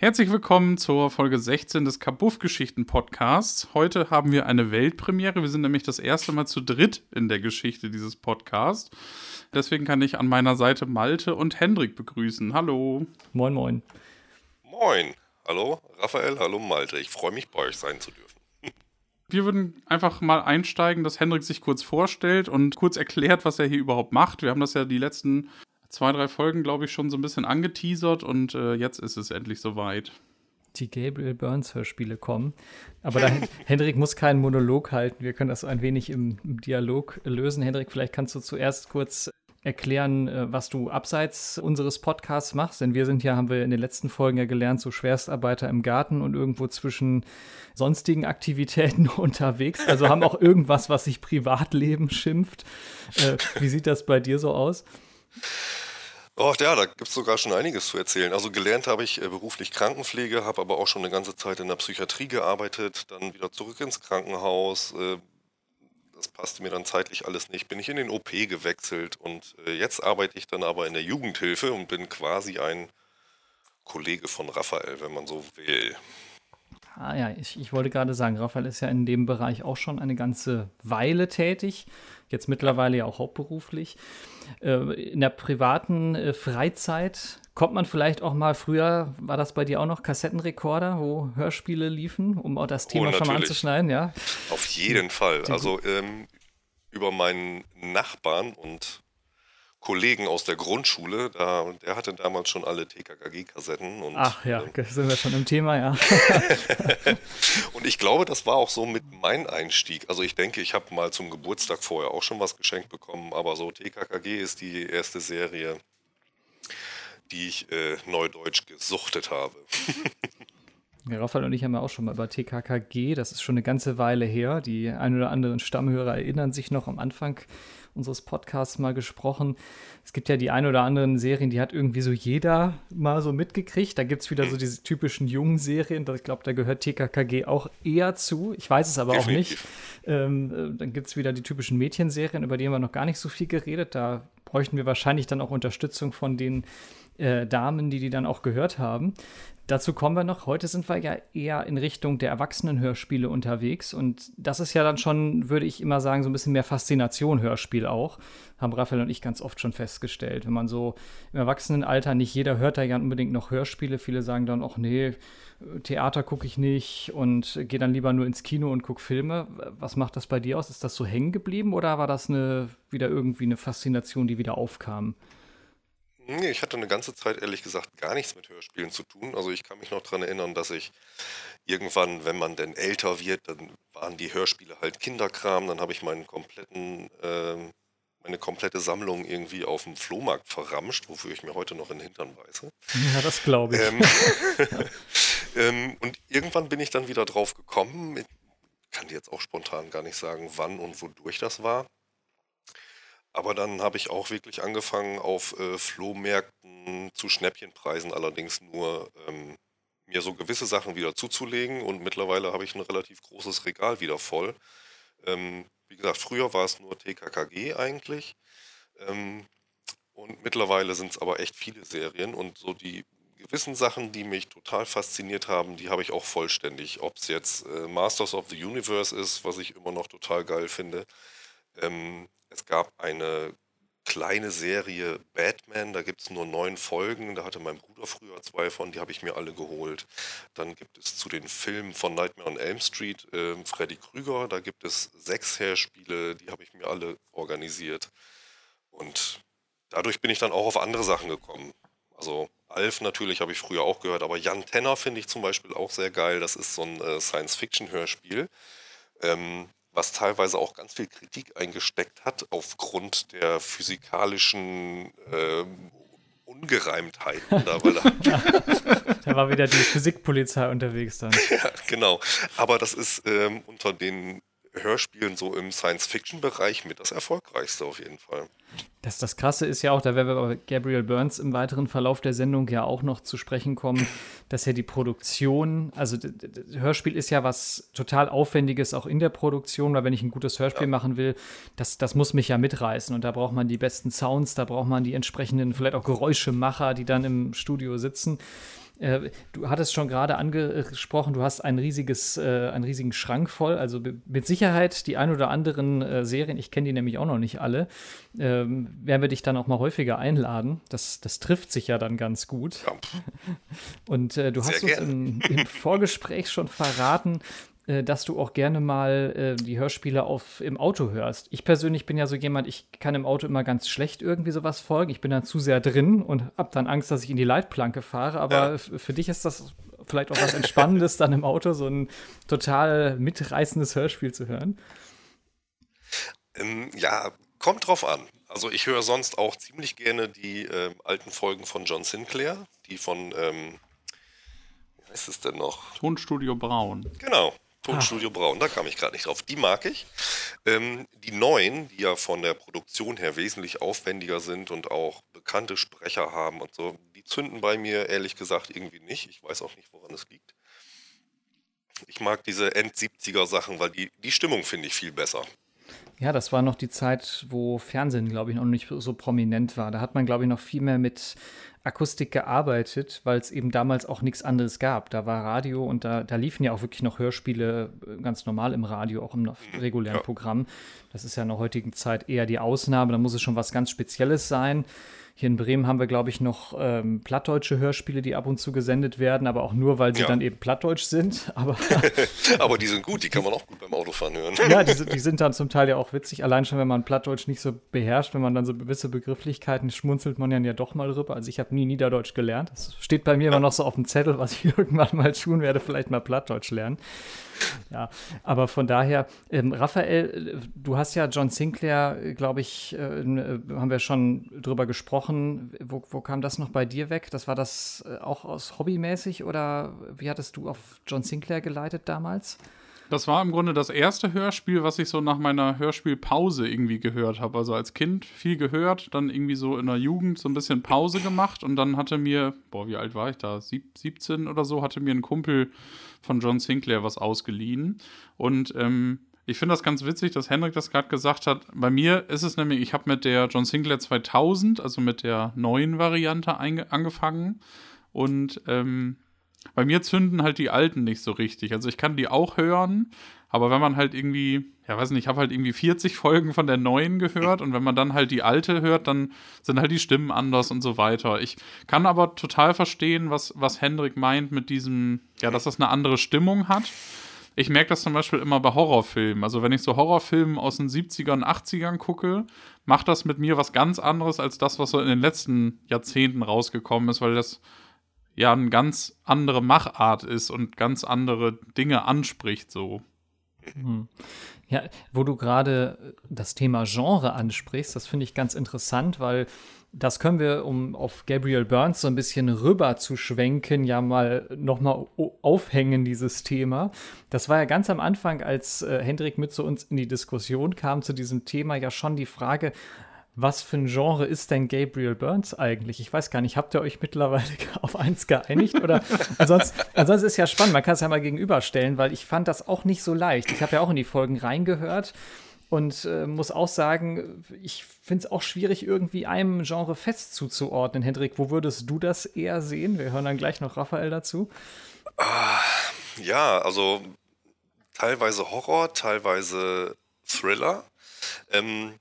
Herzlich willkommen zur Folge 16 des Kabuff-Geschichten-Podcasts. Heute haben wir eine Weltpremiere. Wir sind nämlich das erste Mal zu dritt in der Geschichte dieses Podcasts. Deswegen kann ich an meiner Seite Malte und Hendrik begrüßen. Hallo. Moin, moin. Moin. Hallo, Raphael. Hallo, Malte. Ich freue mich, bei euch sein zu dürfen. Wir würden einfach mal einsteigen, dass Hendrik sich kurz vorstellt und kurz erklärt, was er hier überhaupt macht. Wir haben das ja die letzten zwei, drei Folgen, glaube ich, schon so ein bisschen angeteasert und äh, jetzt ist es endlich soweit. Die Gabriel Burns Hörspiele kommen. Aber da, Hendrik muss keinen Monolog halten. Wir können das ein wenig im, im Dialog lösen. Hendrik, vielleicht kannst du zuerst kurz erklären, äh, was du abseits unseres Podcasts machst. Denn wir sind ja, haben wir in den letzten Folgen ja gelernt, so Schwerstarbeiter im Garten und irgendwo zwischen sonstigen Aktivitäten unterwegs. Also haben auch irgendwas, was sich Privatleben schimpft. Äh, wie sieht das bei dir so aus? Oh ja, da gibt es sogar schon einiges zu erzählen. Also gelernt habe ich äh, beruflich Krankenpflege, habe aber auch schon eine ganze Zeit in der Psychiatrie gearbeitet, dann wieder zurück ins Krankenhaus. Äh, das passte mir dann zeitlich alles nicht. Bin ich in den OP gewechselt und äh, jetzt arbeite ich dann aber in der Jugendhilfe und bin quasi ein Kollege von Raphael, wenn man so will. Ah ja, ich, ich wollte gerade sagen, Raphael ist ja in dem Bereich auch schon eine ganze Weile tätig, jetzt mittlerweile ja auch hauptberuflich. Äh, in der privaten äh, Freizeit kommt man vielleicht auch mal früher, war das bei dir auch noch Kassettenrekorder, wo Hörspiele liefen, um auch das oh, Thema oh, schon mal anzuschneiden, ja? Auf jeden Fall. Also ähm, über meinen Nachbarn und Kollegen aus der Grundschule, da, der hatte damals schon alle TKKG-Kassetten. Ach ja, äh, sind wir schon im Thema, ja. und ich glaube, das war auch so mit mein Einstieg. Also ich denke, ich habe mal zum Geburtstag vorher auch schon was geschenkt bekommen, aber so TKKG ist die erste Serie, die ich äh, neudeutsch gesuchtet habe. Ja, Raphael und ich haben ja auch schon mal über TKKG, das ist schon eine ganze Weile her. Die ein oder anderen Stammhörer erinnern sich noch am Anfang unseres Podcasts mal gesprochen. Es gibt ja die ein oder anderen Serien, die hat irgendwie so jeder mal so mitgekriegt. Da gibt es wieder so diese typischen jungen Serien. Ich glaube, da gehört TKKG auch eher zu. Ich weiß es aber auch nicht. Ähm, äh, dann gibt es wieder die typischen Mädchenserien, über die haben wir noch gar nicht so viel geredet. Da bräuchten wir wahrscheinlich dann auch Unterstützung von den äh, Damen, die die dann auch gehört haben. Dazu kommen wir noch. Heute sind wir ja eher in Richtung der Erwachsenenhörspiele unterwegs. Und das ist ja dann schon, würde ich immer sagen, so ein bisschen mehr Faszination-Hörspiel auch. Haben Raphael und ich ganz oft schon festgestellt. Wenn man so im Erwachsenenalter, nicht jeder hört da ja unbedingt noch Hörspiele. Viele sagen dann, ach nee, Theater gucke ich nicht und gehe dann lieber nur ins Kino und gucke Filme. Was macht das bei dir aus? Ist das so hängen geblieben oder war das eine, wieder irgendwie eine Faszination, die wieder aufkam? Nee, ich hatte eine ganze Zeit ehrlich gesagt gar nichts mit Hörspielen zu tun. Also ich kann mich noch daran erinnern, dass ich irgendwann, wenn man denn älter wird, dann waren die Hörspiele halt Kinderkram. Dann habe ich meinen kompletten, äh, meine komplette Sammlung irgendwie auf dem Flohmarkt verramscht, wofür ich mir heute noch in den Hintern beiße. Ja, das glaube ich. Ähm, ähm, und irgendwann bin ich dann wieder drauf gekommen. Ich kann dir jetzt auch spontan gar nicht sagen, wann und wodurch das war. Aber dann habe ich auch wirklich angefangen, auf äh, Flohmärkten zu Schnäppchenpreisen allerdings nur ähm, mir so gewisse Sachen wieder zuzulegen und mittlerweile habe ich ein relativ großes Regal wieder voll. Ähm, wie gesagt, früher war es nur TKKG eigentlich. Ähm, und mittlerweile sind es aber echt viele Serien und so die gewissen Sachen, die mich total fasziniert haben, die habe ich auch vollständig. Ob es jetzt äh, Masters of the Universe ist, was ich immer noch total geil finde. Ähm, es gab eine kleine Serie Batman, da gibt es nur neun Folgen, da hatte mein Bruder früher zwei von, die habe ich mir alle geholt. Dann gibt es zu den Filmen von Nightmare on Elm Street äh, Freddy Krüger, da gibt es sechs Hörspiele, die habe ich mir alle organisiert. Und dadurch bin ich dann auch auf andere Sachen gekommen. Also Alf natürlich habe ich früher auch gehört, aber Jan Tenner finde ich zum Beispiel auch sehr geil. Das ist so ein äh, Science-Fiction-Hörspiel. Ähm, was teilweise auch ganz viel Kritik eingesteckt hat aufgrund der physikalischen äh, Ungereimtheiten. Da, weil da war wieder die Physikpolizei unterwegs dann. ja, genau. Aber das ist ähm, unter den Hörspielen so im Science-Fiction-Bereich mit das erfolgreichste auf jeden Fall. Das, das Krasse ist ja auch, da werden wir bei Gabriel Burns im weiteren Verlauf der Sendung ja auch noch zu sprechen kommen, dass ja die Produktion, also Hörspiel ist ja was total Aufwendiges auch in der Produktion, weil wenn ich ein gutes Hörspiel ja. machen will, das, das muss mich ja mitreißen und da braucht man die besten Sounds, da braucht man die entsprechenden vielleicht auch Geräuschemacher, die dann im Studio sitzen. Äh, du hattest schon gerade angesprochen, du hast ein riesiges, äh, einen riesigen Schrank voll. Also mit Sicherheit die ein oder anderen äh, Serien, ich kenne die nämlich auch noch nicht alle, ähm, werden wir dich dann auch mal häufiger einladen. Das, das trifft sich ja dann ganz gut. Ja. Und äh, du Sehr hast uns im, im Vorgespräch schon verraten, dass du auch gerne mal äh, die Hörspiele auf, im Auto hörst. Ich persönlich bin ja so jemand, ich kann im Auto immer ganz schlecht irgendwie sowas folgen. Ich bin dann zu sehr drin und habe dann Angst, dass ich in die Leitplanke fahre. Aber ja. für dich ist das vielleicht auch was Entspannendes, dann im Auto so ein total mitreißendes Hörspiel zu hören. Ähm, ja, kommt drauf an. Also ich höre sonst auch ziemlich gerne die äh, alten Folgen von John Sinclair, die von, ähm, wie heißt es denn noch? Tonstudio Braun. Genau, Tonstudio Braun, da kam ich gerade nicht drauf. Die mag ich. Ähm, die neuen, die ja von der Produktion her wesentlich aufwendiger sind und auch bekannte Sprecher haben und so, die zünden bei mir ehrlich gesagt irgendwie nicht. Ich weiß auch nicht, woran es liegt. Ich mag diese End-70er Sachen, weil die, die Stimmung finde ich viel besser. Ja, das war noch die Zeit, wo Fernsehen, glaube ich, noch nicht so prominent war. Da hat man, glaube ich, noch viel mehr mit Akustik gearbeitet, weil es eben damals auch nichts anderes gab. Da war Radio und da, da liefen ja auch wirklich noch Hörspiele äh, ganz normal im Radio, auch im mhm. regulären ja. Programm. Das ist ja in der heutigen Zeit eher die Ausnahme. Da muss es schon was ganz Spezielles sein. Hier in Bremen haben wir, glaube ich, noch ähm, plattdeutsche Hörspiele, die ab und zu gesendet werden, aber auch nur, weil sie ja. dann eben plattdeutsch sind. Aber, aber die sind gut, die kann man auch gut beim Autofahren hören. ja, die, die, sind dann zum Teil ja auch witzig. Allein schon, wenn man Plattdeutsch nicht so beherrscht, wenn man dann so gewisse Begrifflichkeiten schmunzelt man ja doch mal drüber. Also ich habe nie Niederdeutsch gelernt. Das steht bei mir immer noch so auf dem Zettel, was ich irgendwann mal tun werde, vielleicht mal Plattdeutsch lernen. Ja, aber von daher, ähm, Raphael, du hast ja John Sinclair, glaube ich, äh, äh, haben wir schon drüber gesprochen. Wo, wo, kam das noch bei dir weg? Das war das äh, auch aus hobbymäßig oder wie hattest du auf John Sinclair geleitet damals? Das war im Grunde das erste Hörspiel, was ich so nach meiner Hörspielpause irgendwie gehört habe. Also als Kind viel gehört, dann irgendwie so in der Jugend so ein bisschen Pause gemacht und dann hatte mir, boah, wie alt war ich da? Sieb 17 oder so, hatte mir ein Kumpel von John Sinclair was ausgeliehen. Und ähm, ich finde das ganz witzig, dass Henrik das gerade gesagt hat. Bei mir ist es nämlich, ich habe mit der John Sinclair 2000, also mit der neuen Variante angefangen. Und ähm, bei mir zünden halt die alten nicht so richtig. Also ich kann die auch hören, aber wenn man halt irgendwie, ja weiß nicht, ich habe halt irgendwie 40 Folgen von der neuen gehört und wenn man dann halt die alte hört, dann sind halt die Stimmen anders und so weiter. Ich kann aber total verstehen, was, was Hendrik meint mit diesem, ja, dass das eine andere Stimmung hat. Ich merke das zum Beispiel immer bei Horrorfilmen. Also wenn ich so Horrorfilme aus den 70ern, 80ern gucke, macht das mit mir was ganz anderes als das, was so in den letzten Jahrzehnten rausgekommen ist, weil das ja eine ganz andere Machart ist und ganz andere Dinge anspricht so. Hm. Ja, wo du gerade das Thema Genre ansprichst, das finde ich ganz interessant, weil das können wir, um auf Gabriel Burns so ein bisschen rüber zu schwenken, ja mal nochmal aufhängen, dieses Thema. Das war ja ganz am Anfang, als äh, Hendrik mit zu uns in die Diskussion kam zu diesem Thema, ja schon die Frage, was für ein Genre ist denn Gabriel Burns eigentlich? Ich weiß gar nicht, habt ihr euch mittlerweile auf eins geeinigt? Oder ansonsten, ansonsten ist ja spannend, man kann es ja mal gegenüberstellen, weil ich fand das auch nicht so leicht. Ich habe ja auch in die Folgen reingehört und äh, muss auch sagen, ich finde es auch schwierig, irgendwie einem Genre fest zuzuordnen. Hendrik, wo würdest du das eher sehen? Wir hören dann gleich noch Raphael dazu. Ah, ja, also teilweise Horror, teilweise Thriller. Ähm,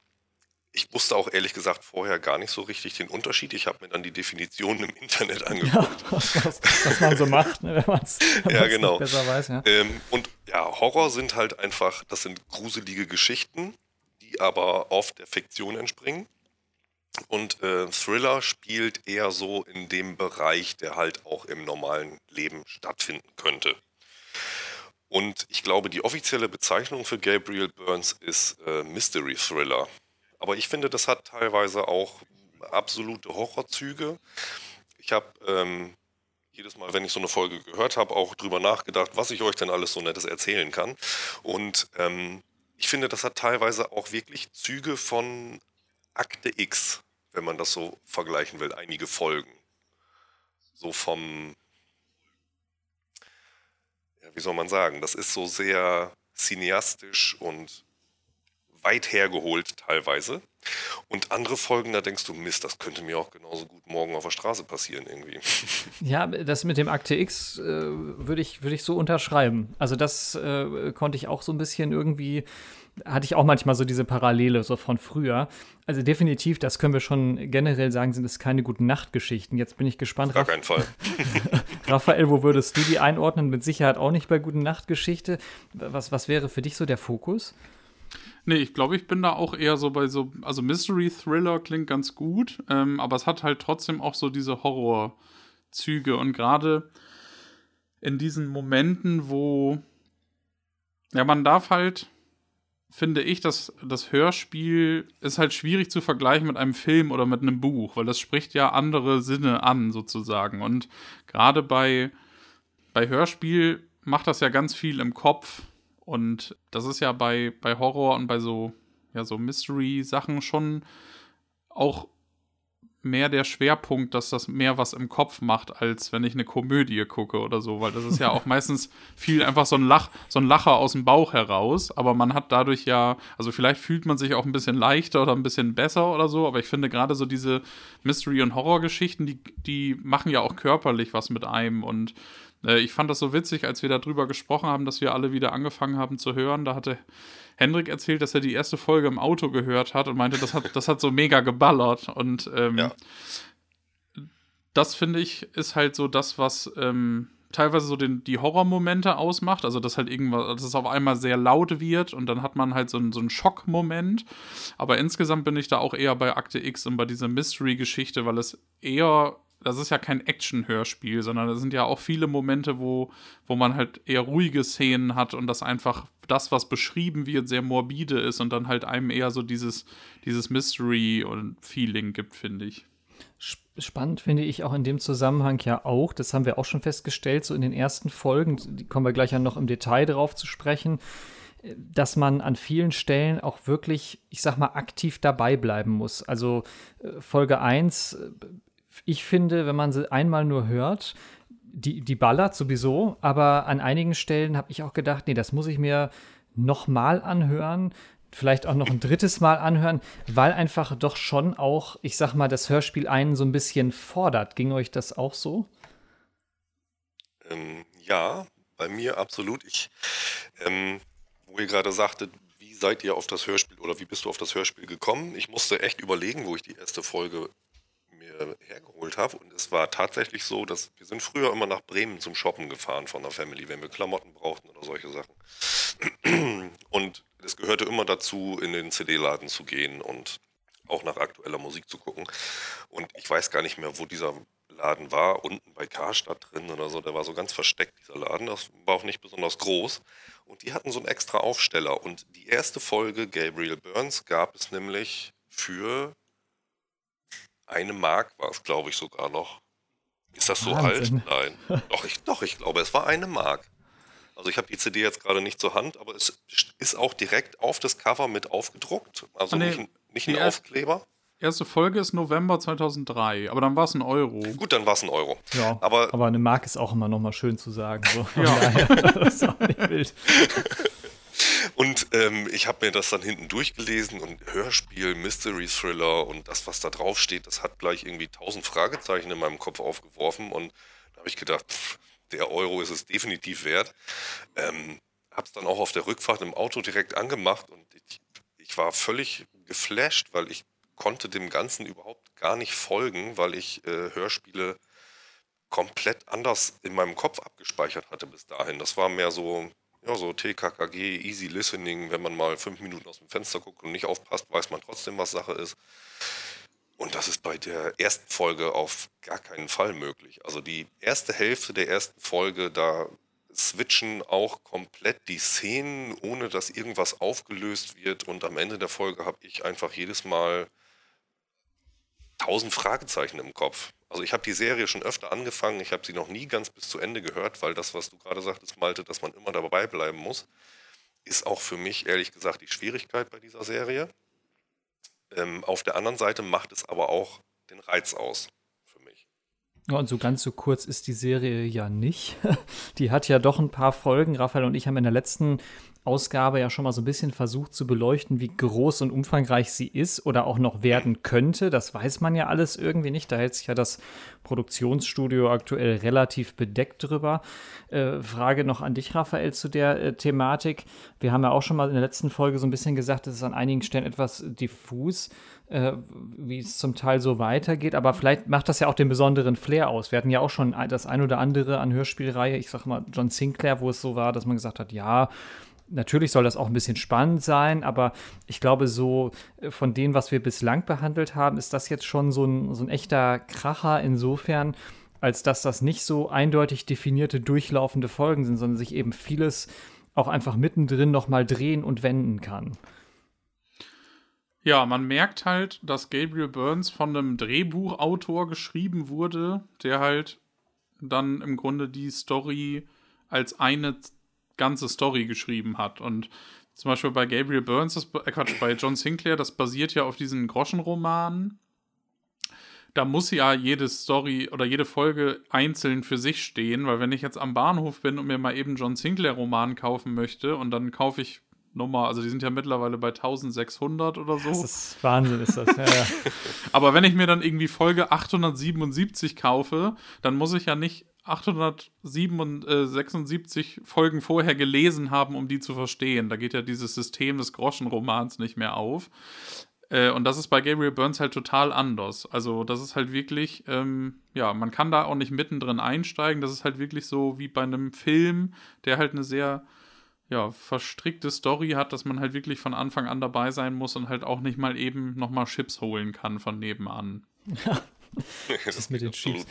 ich wusste auch ehrlich gesagt vorher gar nicht so richtig den Unterschied. Ich habe mir dann die Definitionen im Internet angeguckt. Ja, was, was, was, man so macht, ne, wenn man es ja, genau. besser weiß. Ja. Ähm, und ja, Horror sind halt einfach, das sind gruselige Geschichten, die aber oft der Fiktion entspringen. Und äh, Thriller spielt eher so in dem Bereich, der halt auch im normalen Leben stattfinden könnte. Und ich glaube, die offizielle Bezeichnung für Gabriel Burns ist äh, Mystery Thriller. Aber ich finde, das hat teilweise auch absolute Horrorzüge. Ich habe ähm, jedes Mal, wenn ich so eine Folge gehört habe, auch drüber nachgedacht, was ich euch denn alles so Nettes erzählen kann. Und ähm, ich finde, das hat teilweise auch wirklich Züge von Akte X, wenn man das so vergleichen will, einige Folgen. So vom, ja, wie soll man sagen, das ist so sehr cineastisch und weit hergeholt teilweise. Und andere Folgen, da denkst du, Mist, das könnte mir auch genauso gut morgen auf der Straße passieren irgendwie. Ja, das mit dem Akte X äh, würde ich, würd ich so unterschreiben. Also das äh, konnte ich auch so ein bisschen irgendwie hatte ich auch manchmal so diese Parallele so von früher. Also definitiv, das können wir schon generell sagen, sind es keine guten Nachtgeschichten. Jetzt bin ich gespannt. Gar keinen Fall. Raphael, wo würdest du die einordnen? Mit Sicherheit auch nicht bei guten Nachtgeschichte. Was, was wäre für dich so der Fokus? Nee, ich glaube, ich bin da auch eher so bei so, also Mystery Thriller klingt ganz gut, ähm, aber es hat halt trotzdem auch so diese Horrorzüge und gerade in diesen Momenten, wo ja, man darf halt finde ich, dass das Hörspiel ist halt schwierig zu vergleichen mit einem Film oder mit einem Buch, weil das spricht ja andere Sinne an, sozusagen. Und gerade bei, bei Hörspiel macht das ja ganz viel im Kopf. Und das ist ja bei, bei Horror und bei so, ja, so Mystery-Sachen schon auch mehr der Schwerpunkt, dass das mehr was im Kopf macht, als wenn ich eine Komödie gucke oder so, weil das ist ja auch meistens viel einfach so ein, Lach, so ein Lacher aus dem Bauch heraus, aber man hat dadurch ja, also vielleicht fühlt man sich auch ein bisschen leichter oder ein bisschen besser oder so, aber ich finde gerade so diese Mystery- und Horrorgeschichten, die, die machen ja auch körperlich was mit einem. Und äh, ich fand das so witzig, als wir darüber gesprochen haben, dass wir alle wieder angefangen haben zu hören, da hatte Hendrik erzählt, dass er die erste Folge im Auto gehört hat und meinte, das hat, das hat so mega geballert. Und ähm, ja. das finde ich ist halt so das, was ähm, teilweise so den, die Horrormomente ausmacht. Also, dass halt irgendwas, dass es auf einmal sehr laut wird und dann hat man halt so, einen, so einen Schockmoment. Aber insgesamt bin ich da auch eher bei Akte X und bei dieser Mystery-Geschichte, weil es eher das ist ja kein Action-Hörspiel, sondern es sind ja auch viele Momente, wo, wo man halt eher ruhige Szenen hat und das einfach das, was beschrieben wird, sehr morbide ist und dann halt einem eher so dieses, dieses Mystery und Feeling gibt, finde ich. Spannend finde ich auch in dem Zusammenhang ja auch, das haben wir auch schon festgestellt, so in den ersten Folgen, die kommen wir gleich ja noch im Detail drauf zu sprechen, dass man an vielen Stellen auch wirklich, ich sag mal, aktiv dabei bleiben muss. Also äh, Folge 1 ich finde, wenn man sie einmal nur hört, die, die ballert sowieso, aber an einigen Stellen habe ich auch gedacht, nee, das muss ich mir nochmal anhören, vielleicht auch noch ein drittes Mal anhören, weil einfach doch schon auch, ich sag mal, das Hörspiel einen so ein bisschen fordert. Ging euch das auch so? Ähm, ja, bei mir absolut. Ich, ähm, wo ihr gerade sagtet, wie seid ihr auf das Hörspiel oder wie bist du auf das Hörspiel gekommen? Ich musste echt überlegen, wo ich die erste Folge hergeholt habe. Und es war tatsächlich so, dass wir sind früher immer nach Bremen zum Shoppen gefahren von der Family, wenn wir Klamotten brauchten oder solche Sachen. Und es gehörte immer dazu, in den CD-Laden zu gehen und auch nach aktueller Musik zu gucken. Und ich weiß gar nicht mehr, wo dieser Laden war, unten bei Karstadt drin oder so. Der war so ganz versteckt, dieser Laden. Das war auch nicht besonders groß. Und die hatten so einen extra Aufsteller. Und die erste Folge Gabriel Burns gab es nämlich für eine Mark war es, glaube ich, sogar noch. Ist das so Wahnsinn. alt? Nein. Doch ich, doch, ich glaube, es war eine Mark. Also ich habe die CD jetzt gerade nicht zur Hand, aber es ist auch direkt auf das Cover mit aufgedruckt. Also oh, nee, nicht, nicht ein Aufkleber. Erste Folge ist November 2003, aber dann war es ein Euro. Gut, dann war es ein Euro. Ja, aber, aber eine Mark ist auch immer noch mal schön zu sagen. So. ja. das ist auch nicht wild. Und ähm, ich habe mir das dann hinten durchgelesen und Hörspiel, Mystery Thriller und das, was da drauf steht, das hat gleich irgendwie tausend Fragezeichen in meinem Kopf aufgeworfen und da habe ich gedacht, pff, der Euro ist es definitiv wert. Ähm, es dann auch auf der Rückfahrt im Auto direkt angemacht und ich, ich war völlig geflasht, weil ich konnte dem Ganzen überhaupt gar nicht folgen, weil ich äh, Hörspiele komplett anders in meinem Kopf abgespeichert hatte bis dahin. Das war mehr so ja, so TKKG, Easy Listening, wenn man mal fünf Minuten aus dem Fenster guckt und nicht aufpasst, weiß man trotzdem, was Sache ist. Und das ist bei der ersten Folge auf gar keinen Fall möglich. Also die erste Hälfte der ersten Folge, da switchen auch komplett die Szenen, ohne dass irgendwas aufgelöst wird. Und am Ende der Folge habe ich einfach jedes Mal tausend Fragezeichen im Kopf. Also ich habe die Serie schon öfter angefangen, ich habe sie noch nie ganz bis zu Ende gehört, weil das, was du gerade sagtest, Malte, dass man immer dabei bleiben muss, ist auch für mich ehrlich gesagt die Schwierigkeit bei dieser Serie. Ähm, auf der anderen Seite macht es aber auch den Reiz aus für mich. Ja, und so ganz so kurz ist die Serie ja nicht. Die hat ja doch ein paar Folgen. Raphael und ich haben in der letzten Ausgabe ja schon mal so ein bisschen versucht zu beleuchten, wie groß und umfangreich sie ist oder auch noch werden könnte. Das weiß man ja alles irgendwie nicht. Da hält sich ja das Produktionsstudio aktuell relativ bedeckt drüber. Äh, Frage noch an dich, Raphael, zu der äh, Thematik. Wir haben ja auch schon mal in der letzten Folge so ein bisschen gesagt, es ist an einigen Stellen etwas diffus äh, wie es zum Teil so weitergeht. Aber vielleicht macht das ja auch den besonderen Flair aus. Wir hatten ja auch schon das ein oder andere an Hörspielreihe, ich sag mal John Sinclair, wo es so war, dass man gesagt hat, ja, Natürlich soll das auch ein bisschen spannend sein, aber ich glaube, so äh, von dem, was wir bislang behandelt haben, ist das jetzt schon so ein, so ein echter Kracher insofern, als dass das nicht so eindeutig definierte, durchlaufende Folgen sind, sondern sich eben vieles auch einfach mittendrin nochmal drehen und wenden kann. Ja, man merkt halt, dass Gabriel Burns von einem Drehbuchautor geschrieben wurde, der halt dann im Grunde die Story als eine ganze Story geschrieben hat. Und zum Beispiel bei Gabriel Burns, das, äh Quatsch, bei John Sinclair, das basiert ja auf diesen Groschenromanen. Da muss ja jede Story oder jede Folge einzeln für sich stehen, weil wenn ich jetzt am Bahnhof bin und mir mal eben John Sinclair Roman kaufen möchte und dann kaufe ich Nummer, also die sind ja mittlerweile bei 1600 oder so. Das ist Wahnsinn, ist das, ja, ja. Aber wenn ich mir dann irgendwie Folge 877 kaufe, dann muss ich ja nicht 876 Folgen vorher gelesen haben, um die zu verstehen. Da geht ja dieses System des Groschenromans nicht mehr auf. Äh, und das ist bei Gabriel Burns halt total anders. Also, das ist halt wirklich, ähm, ja, man kann da auch nicht mittendrin einsteigen. Das ist halt wirklich so wie bei einem Film, der halt eine sehr ja, verstrickte Story hat, dass man halt wirklich von Anfang an dabei sein muss und halt auch nicht mal eben nochmal Chips holen kann von nebenan. Ja, das ist mit den Chiefs.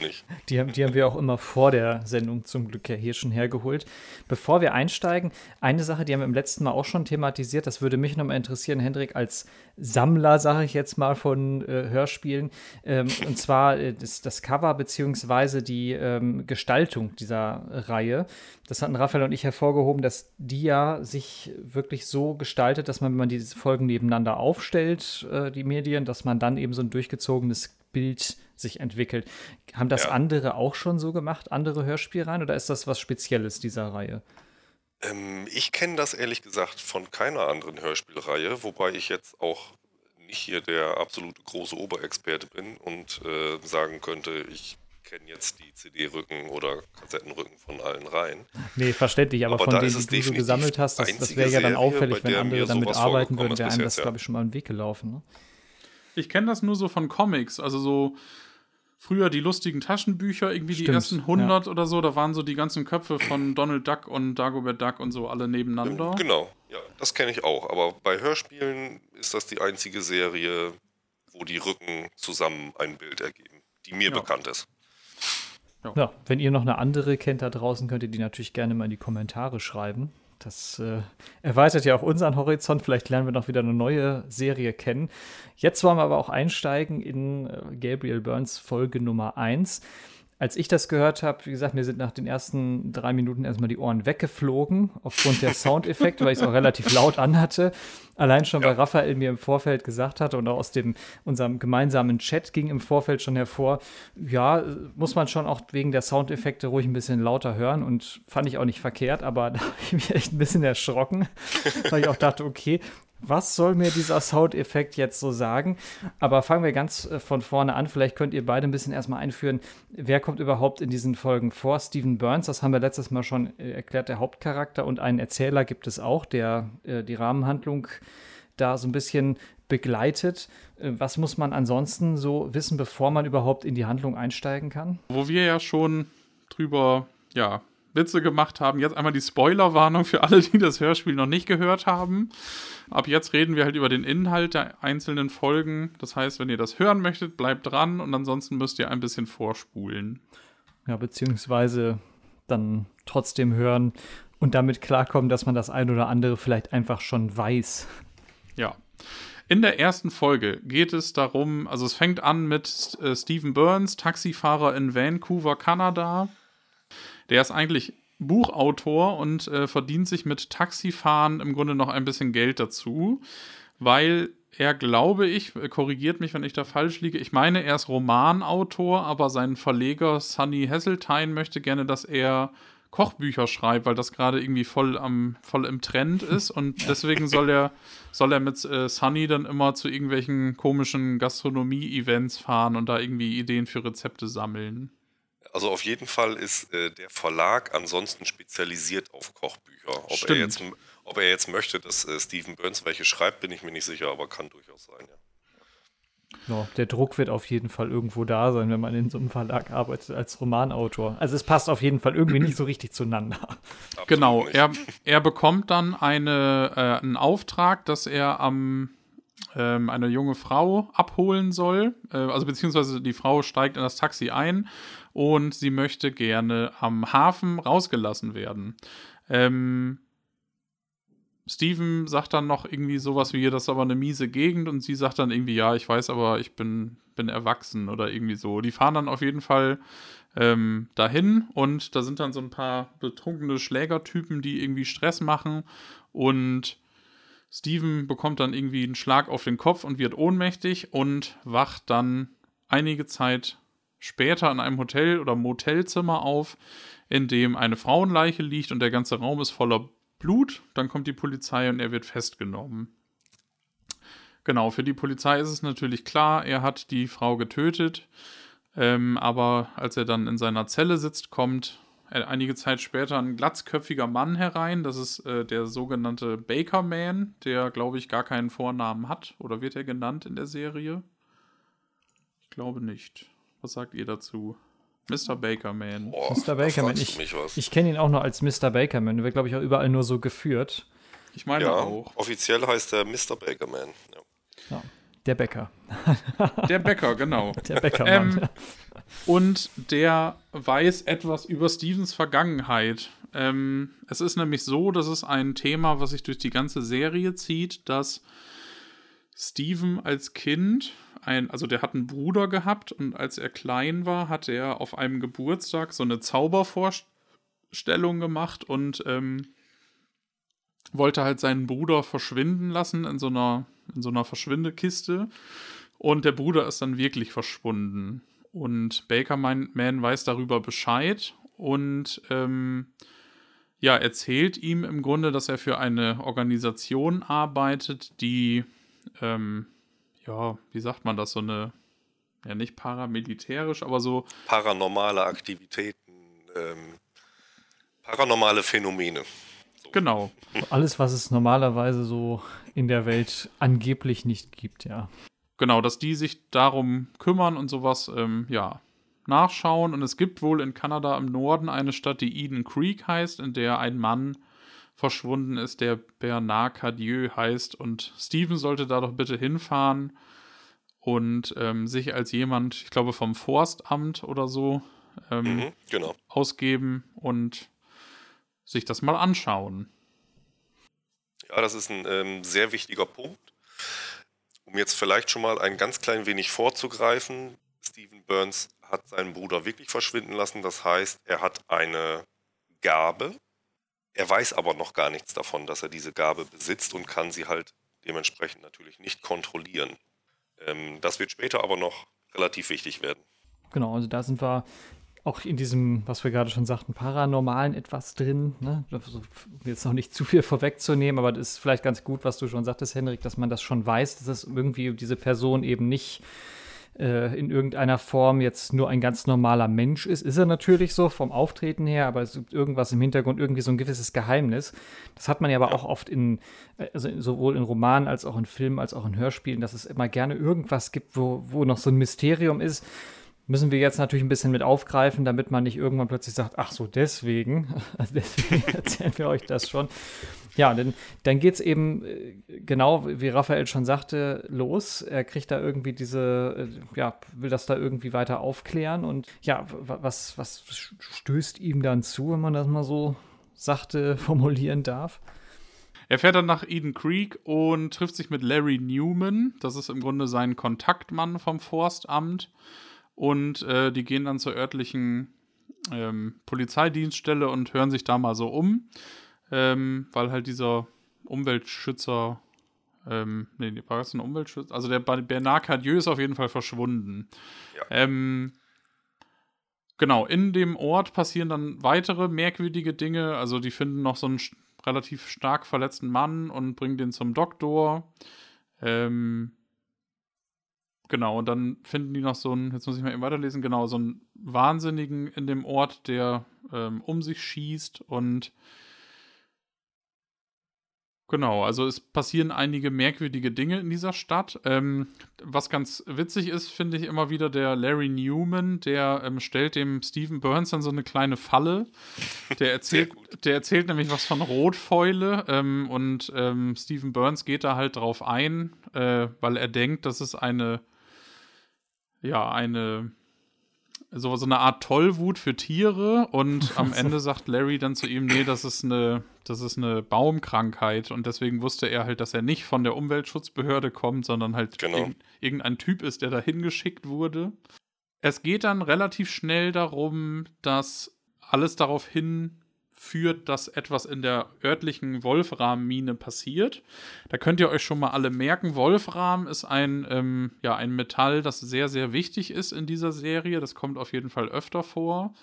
Die haben, die haben wir auch immer vor der Sendung zum Glück ja hier schon hergeholt. Bevor wir einsteigen, eine Sache, die haben wir im letzten Mal auch schon thematisiert, das würde mich nochmal interessieren, Hendrik, als Sammler, sage ich jetzt mal, von äh, Hörspielen. Ähm, und zwar äh, das, das, Cover beziehungsweise die ähm, Gestaltung dieser Reihe. Das hatten Raphael und ich hervorgehoben, dass die ja sich wirklich so gestaltet, dass man, wenn man diese Folgen nebeneinander aufstellt, äh, die Medien, dass man dann eben so ein durchgezogenes Bild sich entwickelt. Haben das ja. andere auch schon so gemacht, andere Hörspielreihen, oder ist das was Spezielles dieser Reihe? Ähm, ich kenne das ehrlich gesagt von keiner anderen Hörspielreihe, wobei ich jetzt auch nicht hier der absolute große Oberexperte bin und äh, sagen könnte, ich kenne jetzt die CD-Rücken oder Kassettenrücken von allen Reihen. Nee, verständlich, aber, aber von denen, die du so gesammelt hast, das, das wäre ja dann auffällig, wenn andere damit arbeiten würden, wäre einem das, ja. glaube ich, schon mal im Weg gelaufen. Ne? Ich kenne das nur so von Comics, also so früher die lustigen Taschenbücher, irgendwie Stimmt, die ersten 100 ja. oder so, da waren so die ganzen Köpfe von Donald Duck und Dagobert Duck und so alle nebeneinander. Genau, ja, das kenne ich auch. Aber bei Hörspielen ist das die einzige Serie, wo die Rücken zusammen ein Bild ergeben, die mir ja. bekannt ist. Ja. ja, wenn ihr noch eine andere kennt da draußen, könnt ihr die natürlich gerne mal in die Kommentare schreiben. Das äh, erweitert ja auch unseren Horizont. Vielleicht lernen wir noch wieder eine neue Serie kennen. Jetzt wollen wir aber auch einsteigen in äh, Gabriel Burns Folge Nummer 1 als ich das gehört habe, wie gesagt, mir sind nach den ersten drei Minuten erstmal die Ohren weggeflogen, aufgrund der Soundeffekte, weil ich es auch relativ laut anhatte. Allein schon, ja. weil Raphael mir im Vorfeld gesagt hatte und auch aus dem, unserem gemeinsamen Chat ging im Vorfeld schon hervor, ja, muss man schon auch wegen der Soundeffekte ruhig ein bisschen lauter hören und fand ich auch nicht verkehrt, aber da habe ich mich echt ein bisschen erschrocken, weil ich auch dachte, okay, was soll mir dieser Soundeffekt jetzt so sagen? Aber fangen wir ganz äh, von vorne an. Vielleicht könnt ihr beide ein bisschen erstmal einführen, wer kommt überhaupt in diesen Folgen vor? Stephen Burns, das haben wir letztes Mal schon äh, erklärt, der Hauptcharakter. Und einen Erzähler gibt es auch, der äh, die Rahmenhandlung da so ein bisschen begleitet. Was muss man ansonsten so wissen, bevor man überhaupt in die Handlung einsteigen kann? Wo wir ja schon drüber, ja, Witze gemacht haben. Jetzt einmal die Spoilerwarnung für alle, die das Hörspiel noch nicht gehört haben. Ab jetzt reden wir halt über den Inhalt der einzelnen Folgen. Das heißt, wenn ihr das hören möchtet, bleibt dran und ansonsten müsst ihr ein bisschen vorspulen. Ja, beziehungsweise dann trotzdem hören und damit klarkommen, dass man das ein oder andere vielleicht einfach schon weiß. Ja. In der ersten Folge geht es darum, also es fängt an mit äh, Stephen Burns, Taxifahrer in Vancouver, Kanada. Der ist eigentlich Buchautor und äh, verdient sich mit Taxifahren im Grunde noch ein bisschen Geld dazu, weil er, glaube ich, korrigiert mich, wenn ich da falsch liege. Ich meine, er ist Romanautor, aber sein Verleger Sunny Hesseltine möchte gerne, dass er Kochbücher schreibt, weil das gerade irgendwie voll am voll im Trend ist und deswegen soll er soll er mit äh, Sunny dann immer zu irgendwelchen komischen Gastronomie-Events fahren und da irgendwie Ideen für Rezepte sammeln. Also auf jeden Fall ist äh, der Verlag ansonsten spezialisiert auf Kochbücher. Ob, er jetzt, ob er jetzt möchte, dass äh, Stephen Burns welche schreibt, bin ich mir nicht sicher, aber kann durchaus sein, ja. Ja, der Druck wird auf jeden Fall irgendwo da sein, wenn man in so einem Verlag arbeitet als Romanautor. Also es passt auf jeden Fall irgendwie nicht so richtig zueinander. Absolut genau, er, er bekommt dann eine, äh, einen Auftrag, dass er am ähm, eine junge Frau abholen soll. Äh, also beziehungsweise die Frau steigt in das Taxi ein und sie möchte gerne am Hafen rausgelassen werden. Ähm, Steven sagt dann noch irgendwie sowas wie, das ist aber eine miese Gegend und sie sagt dann irgendwie, ja, ich weiß, aber ich bin, bin erwachsen oder irgendwie so. Die fahren dann auf jeden Fall ähm, dahin und da sind dann so ein paar betrunkene Schlägertypen, die irgendwie Stress machen und Steven bekommt dann irgendwie einen Schlag auf den Kopf und wird ohnmächtig und wacht dann einige Zeit später in einem Hotel- oder Motelzimmer auf, in dem eine Frauenleiche liegt und der ganze Raum ist voller Blut, dann kommt die Polizei und er wird festgenommen. Genau, für die Polizei ist es natürlich klar, er hat die Frau getötet, ähm, aber als er dann in seiner Zelle sitzt, kommt einige Zeit später ein glatzköpfiger Mann herein. Das ist äh, der sogenannte Baker Man, der, glaube ich, gar keinen Vornamen hat. Oder wird er genannt in der Serie? Ich glaube nicht. Was sagt ihr dazu? Mr. Bakerman. Oh, Mr. Bakerman. Ich, ich kenne ihn auch nur als Mr. Bakerman. Der wird, glaube ich, auch überall nur so geführt. Ich meine ja, auch. Offiziell heißt er Mr. Bakerman. Ja. ja. Der Bäcker. Der Bäcker, genau. Der Bäckermann. Ähm, und der weiß etwas über Stevens Vergangenheit. Ähm, es ist nämlich so, dass es ein Thema, was sich durch die ganze Serie zieht, dass Steven als Kind ein, also der hat einen Bruder gehabt und als er klein war, hat er auf einem Geburtstag so eine Zaubervorstellung gemacht und ähm, wollte halt seinen Bruder verschwinden lassen in so einer, in so einer Verschwindekiste. Und der Bruder ist dann wirklich verschwunden. Und Baker Man weiß darüber Bescheid und ähm, ja, erzählt ihm im Grunde, dass er für eine Organisation arbeitet, die ähm, ja, wie sagt man das, so eine, ja nicht paramilitärisch, aber so. Paranormale Aktivitäten, ähm, paranormale Phänomene. So. Genau. Alles, was es normalerweise so in der Welt angeblich nicht gibt, ja. Genau, dass die sich darum kümmern und sowas, ähm, ja, nachschauen. Und es gibt wohl in Kanada im Norden eine Stadt, die Eden Creek heißt, in der ein Mann verschwunden ist, der Bernard Cadieu heißt. Und Steven sollte da doch bitte hinfahren und ähm, sich als jemand, ich glaube, vom Forstamt oder so ähm, mhm, genau. ausgeben und sich das mal anschauen. Ja, das ist ein ähm, sehr wichtiger Punkt. Um jetzt vielleicht schon mal ein ganz klein wenig vorzugreifen, Stephen Burns hat seinen Bruder wirklich verschwinden lassen. Das heißt, er hat eine Gabe, er weiß aber noch gar nichts davon, dass er diese Gabe besitzt und kann sie halt dementsprechend natürlich nicht kontrollieren. Ähm, das wird später aber noch relativ wichtig werden. Genau, also da sind wir auch in diesem, was wir gerade schon sagten, Paranormalen etwas drin. Ne? Jetzt noch nicht zu viel vorwegzunehmen, aber das ist vielleicht ganz gut, was du schon sagtest, Henrik, dass man das schon weiß, dass es irgendwie diese Person eben nicht äh, in irgendeiner Form jetzt nur ein ganz normaler Mensch ist. Ist er natürlich so vom Auftreten her, aber es gibt irgendwas im Hintergrund, irgendwie so ein gewisses Geheimnis. Das hat man ja aber auch oft in, äh, also sowohl in Romanen als auch in Filmen, als auch in Hörspielen, dass es immer gerne irgendwas gibt, wo, wo noch so ein Mysterium ist müssen wir jetzt natürlich ein bisschen mit aufgreifen, damit man nicht irgendwann plötzlich sagt, ach so, deswegen, deswegen erzählen wir euch das schon. Ja, denn dann geht es eben äh, genau, wie Raphael schon sagte, los. Er kriegt da irgendwie diese, äh, ja, will das da irgendwie weiter aufklären und ja, was, was stößt ihm dann zu, wenn man das mal so sachte formulieren darf? Er fährt dann nach Eden Creek und trifft sich mit Larry Newman. Das ist im Grunde sein Kontaktmann vom Forstamt. Und äh, die gehen dann zur örtlichen ähm, Polizeidienststelle und hören sich da mal so um, ähm, weil halt dieser Umweltschützer, ähm, nee, war das ein Umweltschützer? Also der Bernard Cadieu ist auf jeden Fall verschwunden. Ja. Ähm, genau, in dem Ort passieren dann weitere merkwürdige Dinge. Also die finden noch so einen relativ stark verletzten Mann und bringen den zum Doktor. Ähm, genau, und dann finden die noch so einen, jetzt muss ich mal eben weiterlesen, genau, so einen Wahnsinnigen in dem Ort, der ähm, um sich schießt und Genau, also es passieren einige merkwürdige Dinge in dieser Stadt. Ähm, was ganz witzig ist, finde ich immer wieder der Larry Newman, der ähm, stellt dem Stephen Burns dann so eine kleine Falle. Der erzählt, der erzählt nämlich was von Rotfäule ähm, und ähm, Stephen Burns geht da halt drauf ein, äh, weil er denkt, dass es eine, ja, eine so, so eine Art Tollwut für Tiere und am Ende sagt Larry dann zu ihm, nee, das ist eine, das ist eine Baumkrankheit und deswegen wusste er halt, dass er nicht von der Umweltschutzbehörde kommt, sondern halt genau. irgendein Typ ist, der da hingeschickt wurde. Es geht dann relativ schnell darum, dass alles darauf hin führt, dass etwas in der örtlichen Wolfram-Mine passiert. Da könnt ihr euch schon mal alle merken, Wolfram ist ein, ähm, ja, ein Metall, das sehr, sehr wichtig ist in dieser Serie. Das kommt auf jeden Fall öfter vor.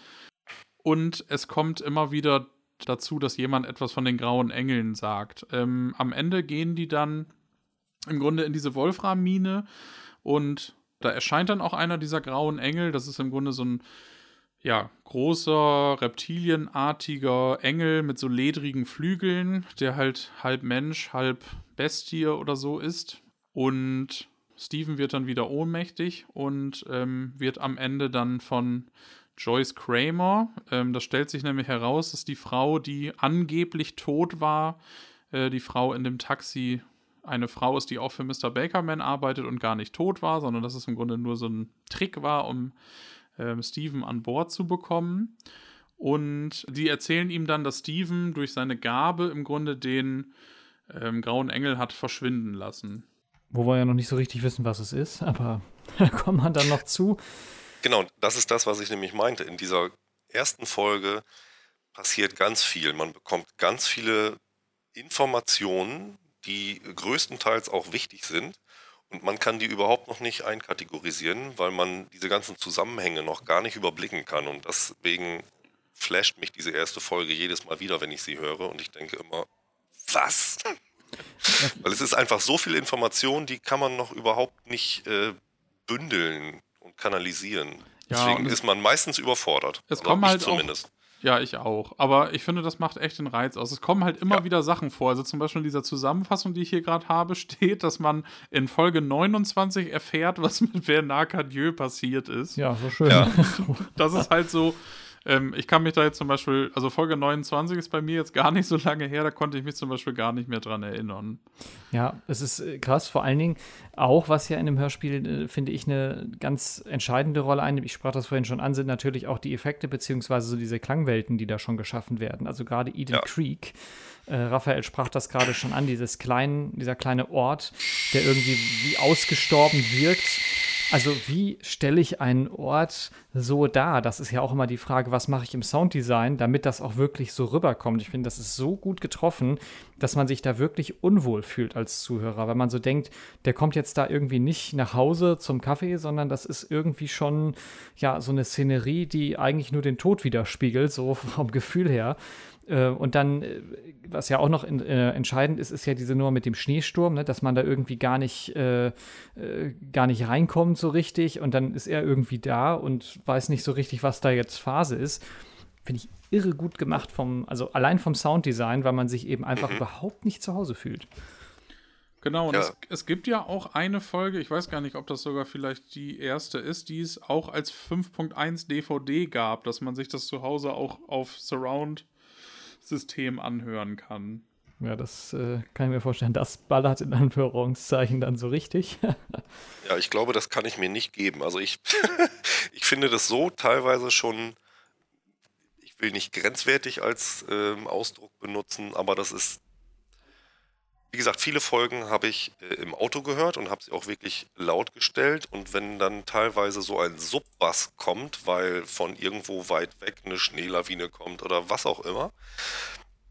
Und es kommt immer wieder dazu, dass jemand etwas von den grauen Engeln sagt. Ähm, am Ende gehen die dann im Grunde in diese Wolfram-Mine und da erscheint dann auch einer dieser grauen Engel. Das ist im Grunde so ein ja, großer, reptilienartiger Engel mit so ledrigen Flügeln, der halt halb Mensch, halb Bestie oder so ist. Und Steven wird dann wieder ohnmächtig und ähm, wird am Ende dann von Joyce Kramer, ähm, das stellt sich nämlich heraus, dass die Frau, die angeblich tot war, äh, die Frau in dem Taxi eine Frau ist, die auch für Mr. Bakerman arbeitet und gar nicht tot war, sondern dass es im Grunde nur so ein Trick war, um ähm, Steven an Bord zu bekommen. Und die erzählen ihm dann, dass Steven durch seine Gabe im Grunde den ähm, grauen Engel hat verschwinden lassen. Wo wir ja noch nicht so richtig wissen, was es ist, aber da kommt man dann noch zu. Genau, das ist das, was ich nämlich meinte. In dieser ersten Folge passiert ganz viel. Man bekommt ganz viele Informationen, die größtenteils auch wichtig sind. Und man kann die überhaupt noch nicht einkategorisieren, weil man diese ganzen Zusammenhänge noch gar nicht überblicken kann. Und deswegen flasht mich diese erste Folge jedes Mal wieder, wenn ich sie höre. Und ich denke immer, was? weil es ist einfach so viel Information, die kann man noch überhaupt nicht äh, bündeln und kanalisieren. Ja, Deswegen ist man meistens überfordert. Es kommen halt zumindest. Auch ja, ich auch. Aber ich finde, das macht echt den Reiz aus. Es kommen halt immer ja. wieder Sachen vor. Also zum Beispiel in dieser Zusammenfassung, die ich hier gerade habe, steht, dass man in Folge 29 erfährt, was mit Bernard Cadieu passiert ist. Ja, so schön. Ja. Das ist halt so, ähm, ich kann mich da jetzt zum Beispiel, also Folge 29 ist bei mir jetzt gar nicht so lange her, da konnte ich mich zum Beispiel gar nicht mehr dran erinnern. Ja, es ist äh, krass, vor allen Dingen auch, was ja in dem Hörspiel, äh, finde ich, eine ganz entscheidende Rolle einnimmt. Ich sprach das vorhin schon an, sind natürlich auch die Effekte, beziehungsweise so diese Klangwelten, die da schon geschaffen werden. Also gerade Eden ja. Creek. Äh, Raphael sprach das gerade schon an, dieses kleinen, dieser kleine Ort, der irgendwie wie ausgestorben wirkt also wie stelle ich einen Ort so dar? Das ist ja auch immer die Frage, was mache ich im Sounddesign, damit das auch wirklich so rüberkommt. Ich finde, das ist so gut getroffen, dass man sich da wirklich unwohl fühlt als Zuhörer, weil man so denkt, der kommt jetzt da irgendwie nicht nach Hause zum Kaffee, sondern das ist irgendwie schon ja so eine Szenerie, die eigentlich nur den Tod widerspiegelt, so vom Gefühl her. Äh, und dann, äh, was ja auch noch in, äh, entscheidend ist, ist ja diese Nummer mit dem Schneesturm, ne? dass man da irgendwie gar nicht, äh, äh, gar nicht reinkommt so richtig und dann ist er irgendwie da und weiß nicht so richtig, was da jetzt Phase ist. Finde ich irre gut gemacht vom, also allein vom Sounddesign, weil man sich eben einfach mhm. überhaupt nicht zu Hause fühlt. Genau, und ja. es, es, gibt ja auch eine Folge, ich weiß gar nicht, ob das sogar vielleicht die erste ist, die es auch als 5.1 DVD gab, dass man sich das zu Hause auch auf Surround System anhören kann. Ja, das äh, kann ich mir vorstellen. Das ballert in Anführungszeichen dann so richtig. ja, ich glaube, das kann ich mir nicht geben. Also ich, ich finde das so teilweise schon, ich will nicht grenzwertig als ähm, Ausdruck benutzen, aber das ist wie gesagt, viele Folgen habe ich äh, im Auto gehört und habe sie auch wirklich laut gestellt. Und wenn dann teilweise so ein Subbass kommt, weil von irgendwo weit weg eine Schneelawine kommt oder was auch immer,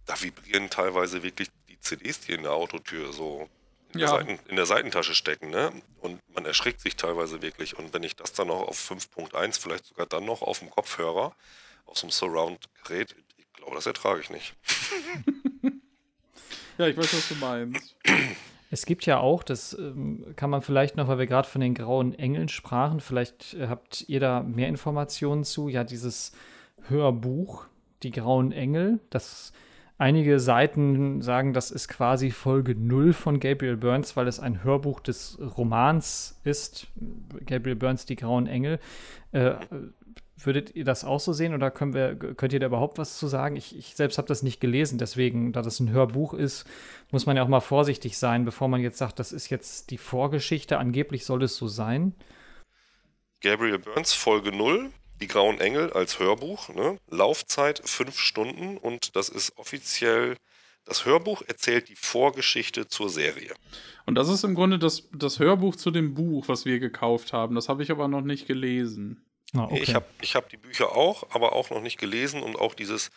da vibrieren teilweise wirklich die CDs, die in der Autotür so in, ja. der, Seiten, in der Seitentasche stecken. Ne? Und man erschrickt sich teilweise wirklich. Und wenn ich das dann noch auf 5.1, vielleicht sogar dann noch auf dem Kopfhörer, aus dem Surround-Gerät, ich glaube, das ertrage ich nicht. ja, ich weiß, was du meinst. Es gibt ja auch, das ähm, kann man vielleicht noch, weil wir gerade von den grauen Engeln sprachen, vielleicht äh, habt ihr da mehr Informationen zu, ja, dieses Hörbuch, die grauen Engel, das einige Seiten sagen, das ist quasi Folge 0 von Gabriel Burns, weil es ein Hörbuch des Romans ist, Gabriel Burns, die grauen Engel. Äh, Würdet ihr das auch so sehen oder können wir, könnt ihr da überhaupt was zu sagen? Ich, ich selbst habe das nicht gelesen, deswegen, da das ein Hörbuch ist, muss man ja auch mal vorsichtig sein, bevor man jetzt sagt, das ist jetzt die Vorgeschichte, angeblich soll es so sein. Gabriel Burns, Folge 0, Die Grauen Engel als Hörbuch, ne? Laufzeit fünf Stunden und das ist offiziell, das Hörbuch erzählt die Vorgeschichte zur Serie. Und das ist im Grunde das, das Hörbuch zu dem Buch, was wir gekauft haben. Das habe ich aber noch nicht gelesen. Ah, okay. Ich habe ich hab die Bücher auch, aber auch noch nicht gelesen und auch dieses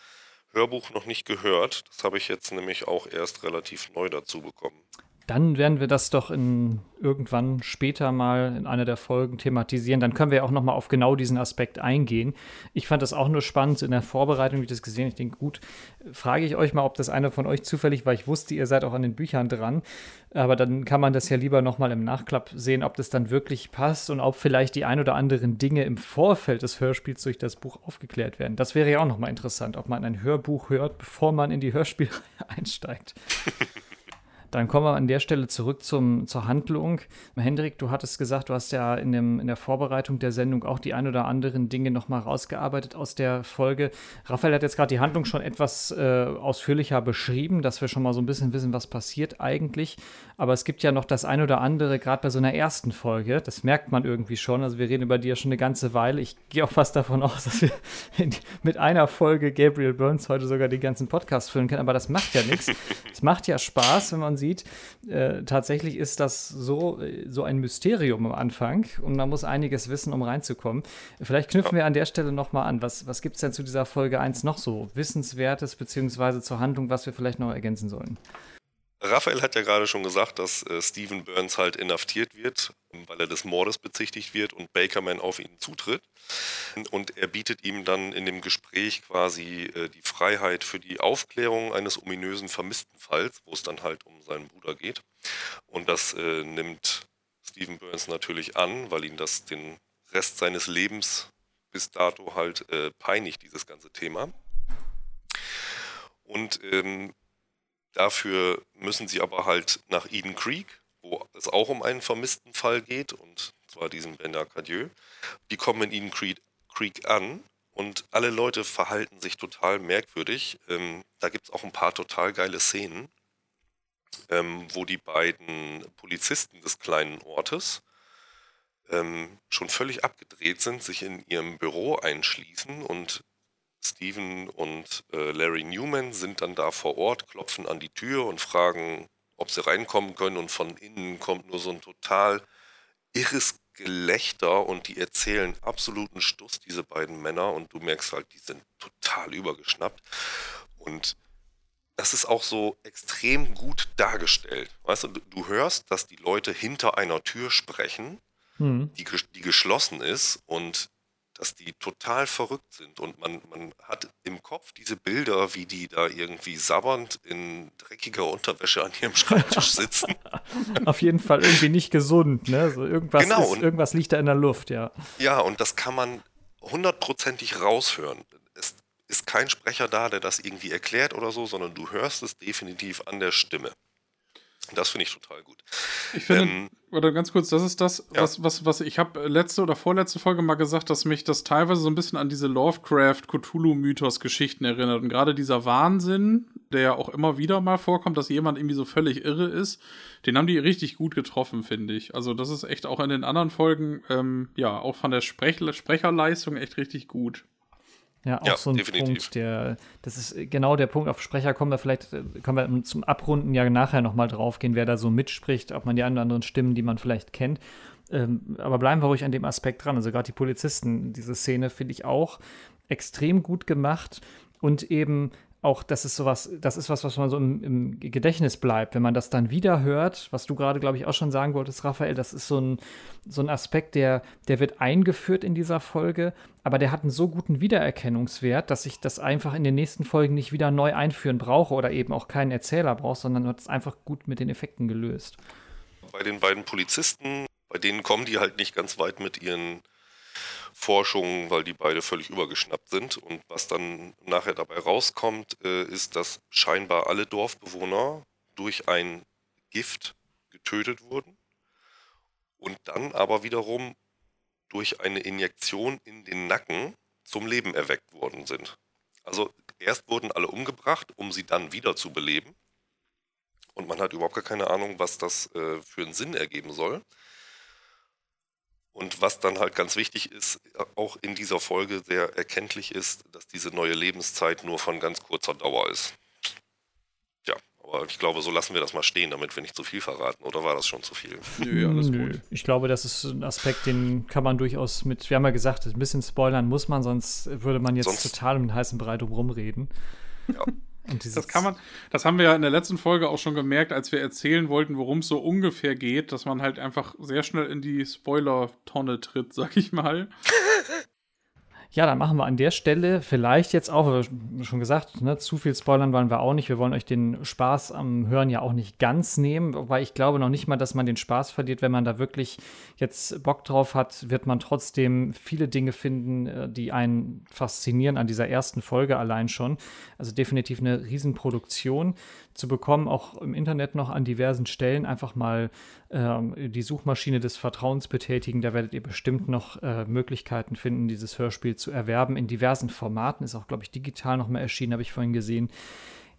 Hörbuch noch nicht gehört. Das habe ich jetzt nämlich auch erst relativ neu dazu bekommen. Dann werden wir das doch in, irgendwann später mal in einer der Folgen thematisieren. Dann können wir auch noch mal auf genau diesen Aspekt eingehen. Ich fand das auch nur spannend in der Vorbereitung, wie ich das gesehen. Ich denke, gut, frage ich euch mal, ob das einer von euch zufällig, weil ich wusste, ihr seid auch an den Büchern dran. Aber dann kann man das ja lieber noch mal im Nachklapp sehen, ob das dann wirklich passt und ob vielleicht die ein oder anderen Dinge im Vorfeld des Hörspiels durch das Buch aufgeklärt werden. Das wäre ja auch noch mal interessant, ob man ein Hörbuch hört, bevor man in die Hörspielreihe einsteigt. Dann kommen wir an der Stelle zurück zum, zur Handlung. Hendrik, du hattest gesagt, du hast ja in, dem, in der Vorbereitung der Sendung auch die ein oder anderen Dinge nochmal rausgearbeitet aus der Folge. Raphael hat jetzt gerade die Handlung schon etwas äh, ausführlicher beschrieben, dass wir schon mal so ein bisschen wissen, was passiert eigentlich. Aber es gibt ja noch das ein oder andere, gerade bei so einer ersten Folge, das merkt man irgendwie schon. Also wir reden über die ja schon eine ganze Weile. Ich gehe auch fast davon aus, dass wir mit einer Folge Gabriel Burns heute sogar den ganzen Podcast füllen können. Aber das macht ja nichts. Es macht ja Spaß, wenn man sieht, äh, tatsächlich ist das so, so ein Mysterium am Anfang und man muss einiges wissen, um reinzukommen. Vielleicht knüpfen wir an der Stelle nochmal an. Was, was gibt es denn zu dieser Folge 1 noch so Wissenswertes, beziehungsweise zur Handlung, was wir vielleicht noch ergänzen sollen? Raphael hat ja gerade schon gesagt, dass äh, Stephen Burns halt inhaftiert wird, weil er des Mordes bezichtigt wird und Bakerman auf ihn zutritt. Und er bietet ihm dann in dem Gespräch quasi äh, die Freiheit für die Aufklärung eines ominösen Vermisstenfalls, wo es dann halt um seinen Bruder geht. Und das äh, nimmt Stephen Burns natürlich an, weil ihn das den Rest seines Lebens bis dato halt äh, peinigt, dieses ganze Thema. Und ähm, Dafür müssen sie aber halt nach Eden Creek, wo es auch um einen vermissten Fall geht, und zwar diesen Bender Cadieux. Die kommen in Eden Creek, Creek an und alle Leute verhalten sich total merkwürdig. Ähm, da gibt es auch ein paar total geile Szenen, ähm, wo die beiden Polizisten des kleinen Ortes ähm, schon völlig abgedreht sind, sich in ihrem Büro einschließen und Steven und äh, Larry Newman sind dann da vor Ort, klopfen an die Tür und fragen, ob sie reinkommen können. Und von innen kommt nur so ein total irres Gelächter und die erzählen absoluten Stuss, diese beiden Männer. Und du merkst halt, die sind total übergeschnappt. Und das ist auch so extrem gut dargestellt. Weißt du, du hörst, dass die Leute hinter einer Tür sprechen, mhm. die, die geschlossen ist und dass die total verrückt sind und man, man hat im Kopf diese Bilder, wie die da irgendwie sabbernd in dreckiger Unterwäsche an ihrem Schreibtisch sitzen. Auf jeden Fall irgendwie nicht gesund, ne? So irgendwas, genau, ist, und, irgendwas liegt da in der Luft, ja. Ja, und das kann man hundertprozentig raushören. Es ist kein Sprecher da, der das irgendwie erklärt oder so, sondern du hörst es definitiv an der Stimme. Das finde ich total gut. Ich finde, ähm, oder ganz kurz, das ist das, ja. was, was, was ich habe letzte oder vorletzte Folge mal gesagt, dass mich das teilweise so ein bisschen an diese Lovecraft-Cthulhu-Mythos-Geschichten erinnert. Und gerade dieser Wahnsinn, der ja auch immer wieder mal vorkommt, dass jemand irgendwie so völlig irre ist, den haben die richtig gut getroffen, finde ich. Also, das ist echt auch in den anderen Folgen, ähm, ja, auch von der Sprech Sprecherleistung echt richtig gut. Ja, auch ja, so ein definitiv. Punkt, der, das ist genau der Punkt, auf Sprecher kommen wir vielleicht, äh, können wir zum Abrunden ja nachher nochmal drauf gehen, wer da so mitspricht, ob man die ein oder anderen Stimmen, die man vielleicht kennt. Ähm, aber bleiben wir ruhig an dem Aspekt dran. Also gerade die Polizisten, diese Szene finde ich auch extrem gut gemacht und eben auch, das ist sowas, das ist was, was man so im, im, Gedächtnis bleibt. Wenn man das dann wieder hört, was du gerade, glaube ich, auch schon sagen wolltest, Raphael, das ist so ein, so ein Aspekt, der, der wird eingeführt in dieser Folge, aber der hat einen so guten Wiedererkennungswert, dass ich das einfach in den nächsten Folgen nicht wieder neu einführen brauche oder eben auch keinen Erzähler brauche, sondern wird es einfach gut mit den Effekten gelöst. Bei den beiden Polizisten, bei denen kommen die halt nicht ganz weit mit ihren Forschungen, weil die beide völlig übergeschnappt sind. Und was dann nachher dabei rauskommt, äh, ist, dass scheinbar alle Dorfbewohner durch ein Gift getötet wurden und dann aber wiederum durch eine Injektion in den Nacken zum Leben erweckt worden sind. Also erst wurden alle umgebracht, um sie dann wieder zu beleben. Und man hat überhaupt gar keine Ahnung, was das äh, für einen Sinn ergeben soll. Und was dann halt ganz wichtig ist, auch in dieser Folge sehr erkenntlich ist, dass diese neue Lebenszeit nur von ganz kurzer Dauer ist. Ja, aber ich glaube, so lassen wir das mal stehen, damit wir nicht zu viel verraten. Oder war das schon zu viel? Nö, alles Nö. gut. Ich glaube, das ist ein Aspekt, den kann man durchaus mit, wir haben ja gesagt, ein bisschen spoilern muss man, sonst würde man jetzt sonst total um den heißen Brei drum reden. Ja. Das kann man, das haben wir ja in der letzten Folge auch schon gemerkt, als wir erzählen wollten, worum es so ungefähr geht, dass man halt einfach sehr schnell in die Spoiler-Tonne tritt, sag ich mal. Ja, dann machen wir an der Stelle vielleicht jetzt auch, schon gesagt, ne, zu viel spoilern wollen wir auch nicht. Wir wollen euch den Spaß am Hören ja auch nicht ganz nehmen, wobei ich glaube noch nicht mal, dass man den Spaß verliert, wenn man da wirklich jetzt Bock drauf hat, wird man trotzdem viele Dinge finden, äh, die einen faszinieren an dieser ersten Folge allein schon. Also definitiv eine Riesenproduktion zu bekommen, auch im Internet noch an diversen Stellen. Einfach mal ähm, die Suchmaschine des Vertrauens betätigen. Da werdet ihr bestimmt noch äh, Möglichkeiten finden, dieses Hörspiel zu erwerben. In diversen Formaten. Ist auch, glaube ich, digital noch mal erschienen, habe ich vorhin gesehen.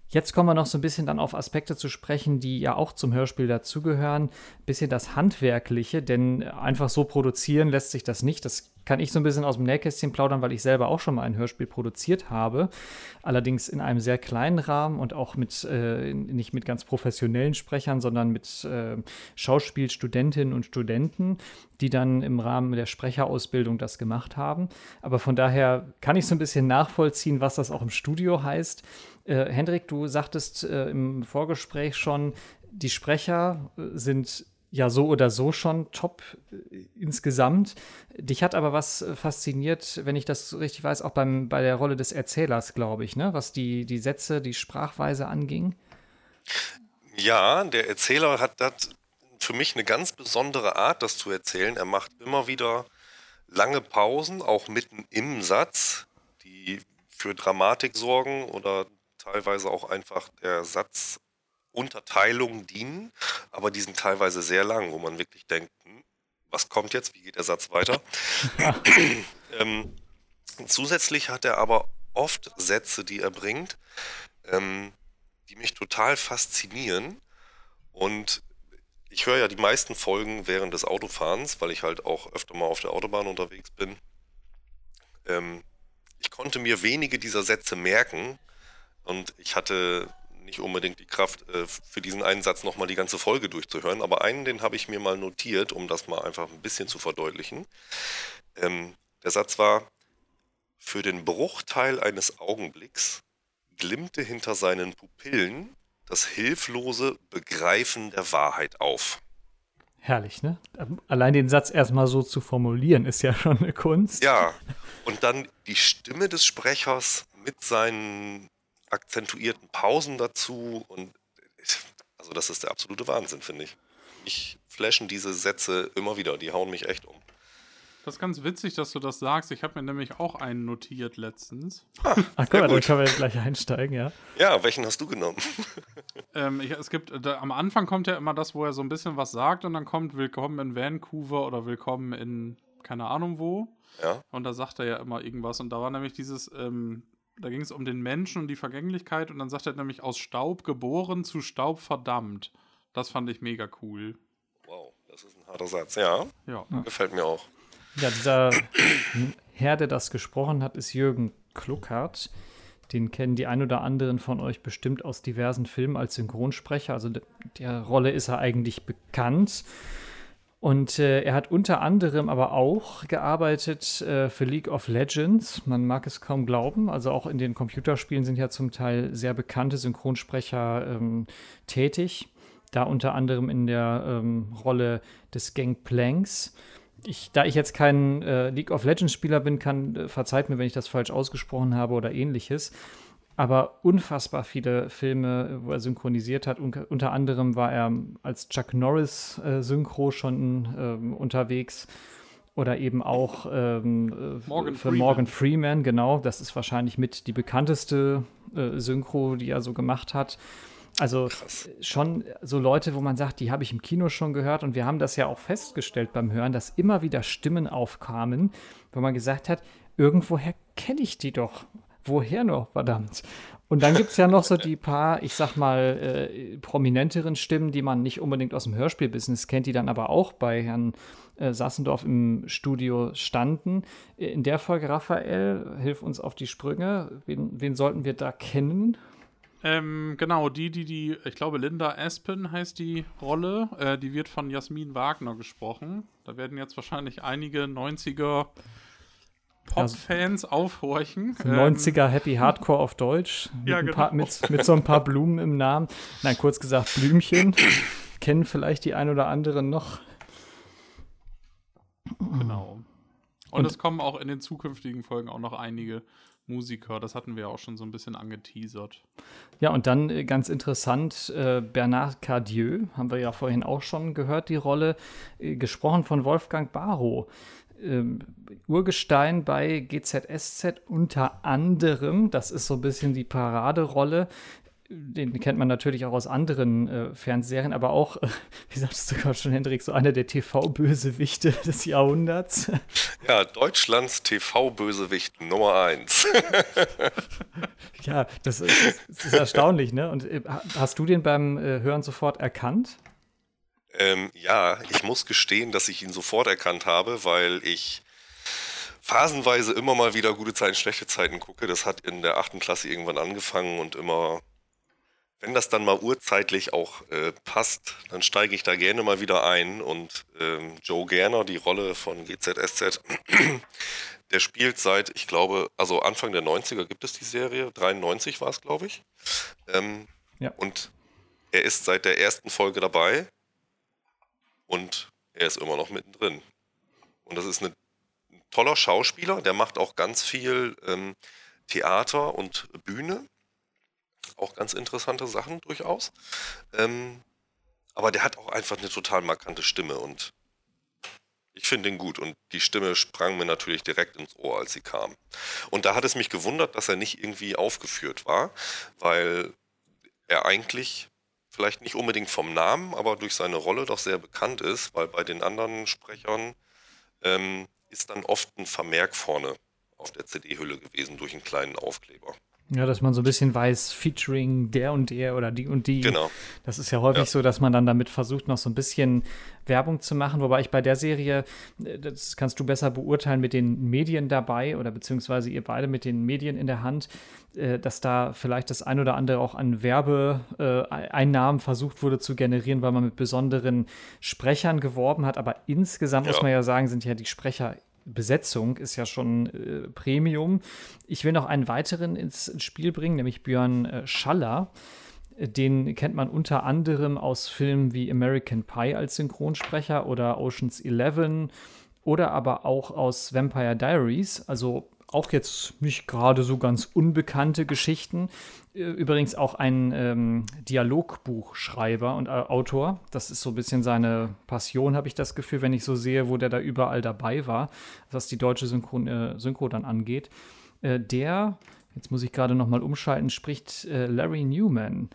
Jetzt kommen wir noch so ein bisschen dann auf Aspekte zu sprechen, die ja auch zum Hörspiel dazugehören. Ein bisschen das Handwerkliche, denn einfach so produzieren lässt sich das nicht. Das kann ich so ein bisschen aus dem Nähkästchen plaudern, weil ich selber auch schon mal ein Hörspiel produziert habe. Allerdings in einem sehr kleinen Rahmen und auch mit, äh, nicht mit ganz professionellen Sprechern, sondern mit äh, Schauspielstudentinnen und Studenten, die dann im Rahmen der Sprecherausbildung das gemacht haben. Aber von daher kann ich so ein bisschen nachvollziehen, was das auch im Studio heißt. Äh, Hendrik, du sagtest äh, im Vorgespräch schon, die Sprecher äh, sind ja so oder so schon top äh, insgesamt. Dich hat aber was fasziniert, wenn ich das richtig weiß, auch beim, bei der Rolle des Erzählers, glaube ich, ne? was die, die Sätze, die Sprachweise anging. Ja, der Erzähler hat das für mich eine ganz besondere Art, das zu erzählen. Er macht immer wieder lange Pausen, auch mitten im Satz, die für Dramatik sorgen oder teilweise auch einfach der Satzunterteilung dienen, aber die sind teilweise sehr lang, wo man wirklich denkt, hm, was kommt jetzt, wie geht der Satz weiter? ähm, zusätzlich hat er aber oft Sätze, die er bringt, ähm, die mich total faszinieren und ich höre ja die meisten Folgen während des Autofahrens, weil ich halt auch öfter mal auf der Autobahn unterwegs bin. Ähm, ich konnte mir wenige dieser Sätze merken, und ich hatte nicht unbedingt die Kraft, äh, für diesen einen Satz nochmal die ganze Folge durchzuhören, aber einen, den habe ich mir mal notiert, um das mal einfach ein bisschen zu verdeutlichen. Ähm, der Satz war, für den Bruchteil eines Augenblicks glimmte hinter seinen Pupillen das hilflose Begreifen der Wahrheit auf. Herrlich, ne? Allein den Satz erstmal so zu formulieren, ist ja schon eine Kunst. Ja, und dann die Stimme des Sprechers mit seinen akzentuierten Pausen dazu und also das ist der absolute Wahnsinn, finde ich. Ich flashen diese Sätze immer wieder, die hauen mich echt um. Das ist ganz witzig, dass du das sagst. Ich habe mir nämlich auch einen notiert letztens. Ah, Ach guck mal, dann können wir gleich einsteigen, ja. Ja, welchen hast du genommen? ähm, ich, es gibt, da, am Anfang kommt ja immer das, wo er so ein bisschen was sagt und dann kommt Willkommen in Vancouver oder Willkommen in keine Ahnung wo. Ja. Und da sagt er ja immer irgendwas. Und da war nämlich dieses, ähm, da ging es um den Menschen und die Vergänglichkeit und dann sagt er nämlich aus Staub geboren zu Staub verdammt. Das fand ich mega cool. Wow, das ist ein harter Satz, ja. Ja. Gefällt mir auch. Ja, dieser Herr, der das gesprochen hat, ist Jürgen Kluckert. Den kennen die ein oder anderen von euch bestimmt aus diversen Filmen als Synchronsprecher. Also der Rolle ist er eigentlich bekannt. Und äh, er hat unter anderem aber auch gearbeitet äh, für League of Legends. Man mag es kaum glauben. Also auch in den Computerspielen sind ja zum Teil sehr bekannte Synchronsprecher ähm, tätig. Da unter anderem in der ähm, Rolle des Gangplanks. Ich, da ich jetzt kein äh, League of Legends Spieler bin, kann, äh, verzeiht mir, wenn ich das falsch ausgesprochen habe oder ähnliches aber unfassbar viele Filme, wo er synchronisiert hat. Un unter anderem war er als Chuck Norris äh, Synchro schon ähm, unterwegs oder eben auch ähm, äh, Morgan für Freeman. Morgan Freeman, genau. Das ist wahrscheinlich mit die bekannteste äh, Synchro, die er so gemacht hat. Also Krass. schon so Leute, wo man sagt, die habe ich im Kino schon gehört und wir haben das ja auch festgestellt beim Hören, dass immer wieder Stimmen aufkamen, wo man gesagt hat, irgendwoher kenne ich die doch woher noch, verdammt? Und dann gibt es ja noch so die paar, ich sag mal, äh, prominenteren Stimmen, die man nicht unbedingt aus dem Hörspielbusiness kennt, die dann aber auch bei Herrn äh, Sassendorf im Studio standen. In der Folge, Raphael, hilf uns auf die Sprünge. Wen, wen sollten wir da kennen? Ähm, genau, die, die, die, ich glaube, Linda Aspen heißt die Rolle. Äh, die wird von Jasmin Wagner gesprochen. Da werden jetzt wahrscheinlich einige 90er Pop-Fans also, aufhorchen. 90er ähm, Happy Hardcore auf Deutsch. Mit, ja, genau. paar, mit, mit so ein paar Blumen im Namen. Nein, kurz gesagt, Blümchen. Kennen vielleicht die ein oder anderen noch. Genau. Und, Und es kommen auch in den zukünftigen Folgen auch noch einige Musiker. Das hatten wir auch schon so ein bisschen angeteasert. Ja, und dann äh, ganz interessant, äh, Bernard Cardieu, haben wir ja vorhin auch schon gehört, die Rolle, äh, gesprochen von Wolfgang Barrow ähm, Urgestein bei GZSZ unter anderem. Das ist so ein bisschen die Paraderolle. Den kennt man natürlich auch aus anderen äh, Fernsehserien, aber auch, äh, wie sagst du gerade schon, Hendrik, so einer der TV-Bösewichte des Jahrhunderts. Ja, Deutschlands TV-Bösewicht Nummer eins. ja, das ist, das ist, erstaunlich, ne? Und äh, hast du den beim äh, Hören sofort erkannt? Ähm, ja, ich muss gestehen, dass ich ihn sofort erkannt habe, weil ich phasenweise immer mal wieder gute Zeiten, schlechte Zeiten gucke. Das hat in der achten Klasse irgendwann angefangen und immer, wenn das dann mal urzeitlich auch äh, passt, dann steige ich da gerne mal wieder ein. Und ähm, Joe Gerner, die Rolle von GZSZ, der spielt seit, ich glaube, also Anfang der 90er gibt es die Serie, 93 war es, glaube ich. Ähm, ja. Und er ist seit der ersten Folge dabei und er ist immer noch mittendrin. Und das ist eine, ein toller Schauspieler, der macht auch ganz viel ähm, Theater und Bühne. Auch ganz interessante Sachen durchaus. Ähm, aber der hat auch einfach eine total markante Stimme und ich finde ihn gut und die Stimme sprang mir natürlich direkt ins Ohr, als sie kam. Und da hat es mich gewundert, dass er nicht irgendwie aufgeführt war, weil er eigentlich vielleicht nicht unbedingt vom Namen, aber durch seine Rolle doch sehr bekannt ist, weil bei den anderen Sprechern ähm, ist dann oft ein Vermerk vorne auf der CD-Hülle gewesen durch einen kleinen Aufkleber. Ja, dass man so ein bisschen weiß, featuring der und der oder die und die. Genau. Das ist ja häufig ja. so, dass man dann damit versucht, noch so ein bisschen Werbung zu machen. Wobei ich bei der Serie, äh, das kannst du besser beurteilen mit den Medien dabei oder beziehungsweise ihr beide mit den Medien in der Hand, äh, dass da vielleicht das ein oder andere auch an Werbeeinnahmen versucht wurde zu generieren, weil man mit besonderen Sprechern geworben hat. Aber insgesamt ja. muss man ja sagen, sind ja die Sprecher Besetzung ist ja schon äh, Premium. Ich will noch einen weiteren ins, Spiel bringen, nämlich Björn äh, Schaller. Den kennt man unter anderem aus Filmen wie American Pie als Synchronsprecher oder Oceans 11 oder aber auch aus Vampire Diaries. Also auch jetzt nicht gerade so ganz unbekannte Geschichten. Übrigens auch ein ähm, Dialogbuchschreiber und äh, Autor. Das ist so ein bisschen seine Passion, habe ich das Gefühl, wenn ich so sehe, wo der da überall dabei war, was die deutsche Synchro, äh, Synchro dann angeht. Äh, der, jetzt muss ich gerade noch mal umschalten, spricht äh, Larry Newman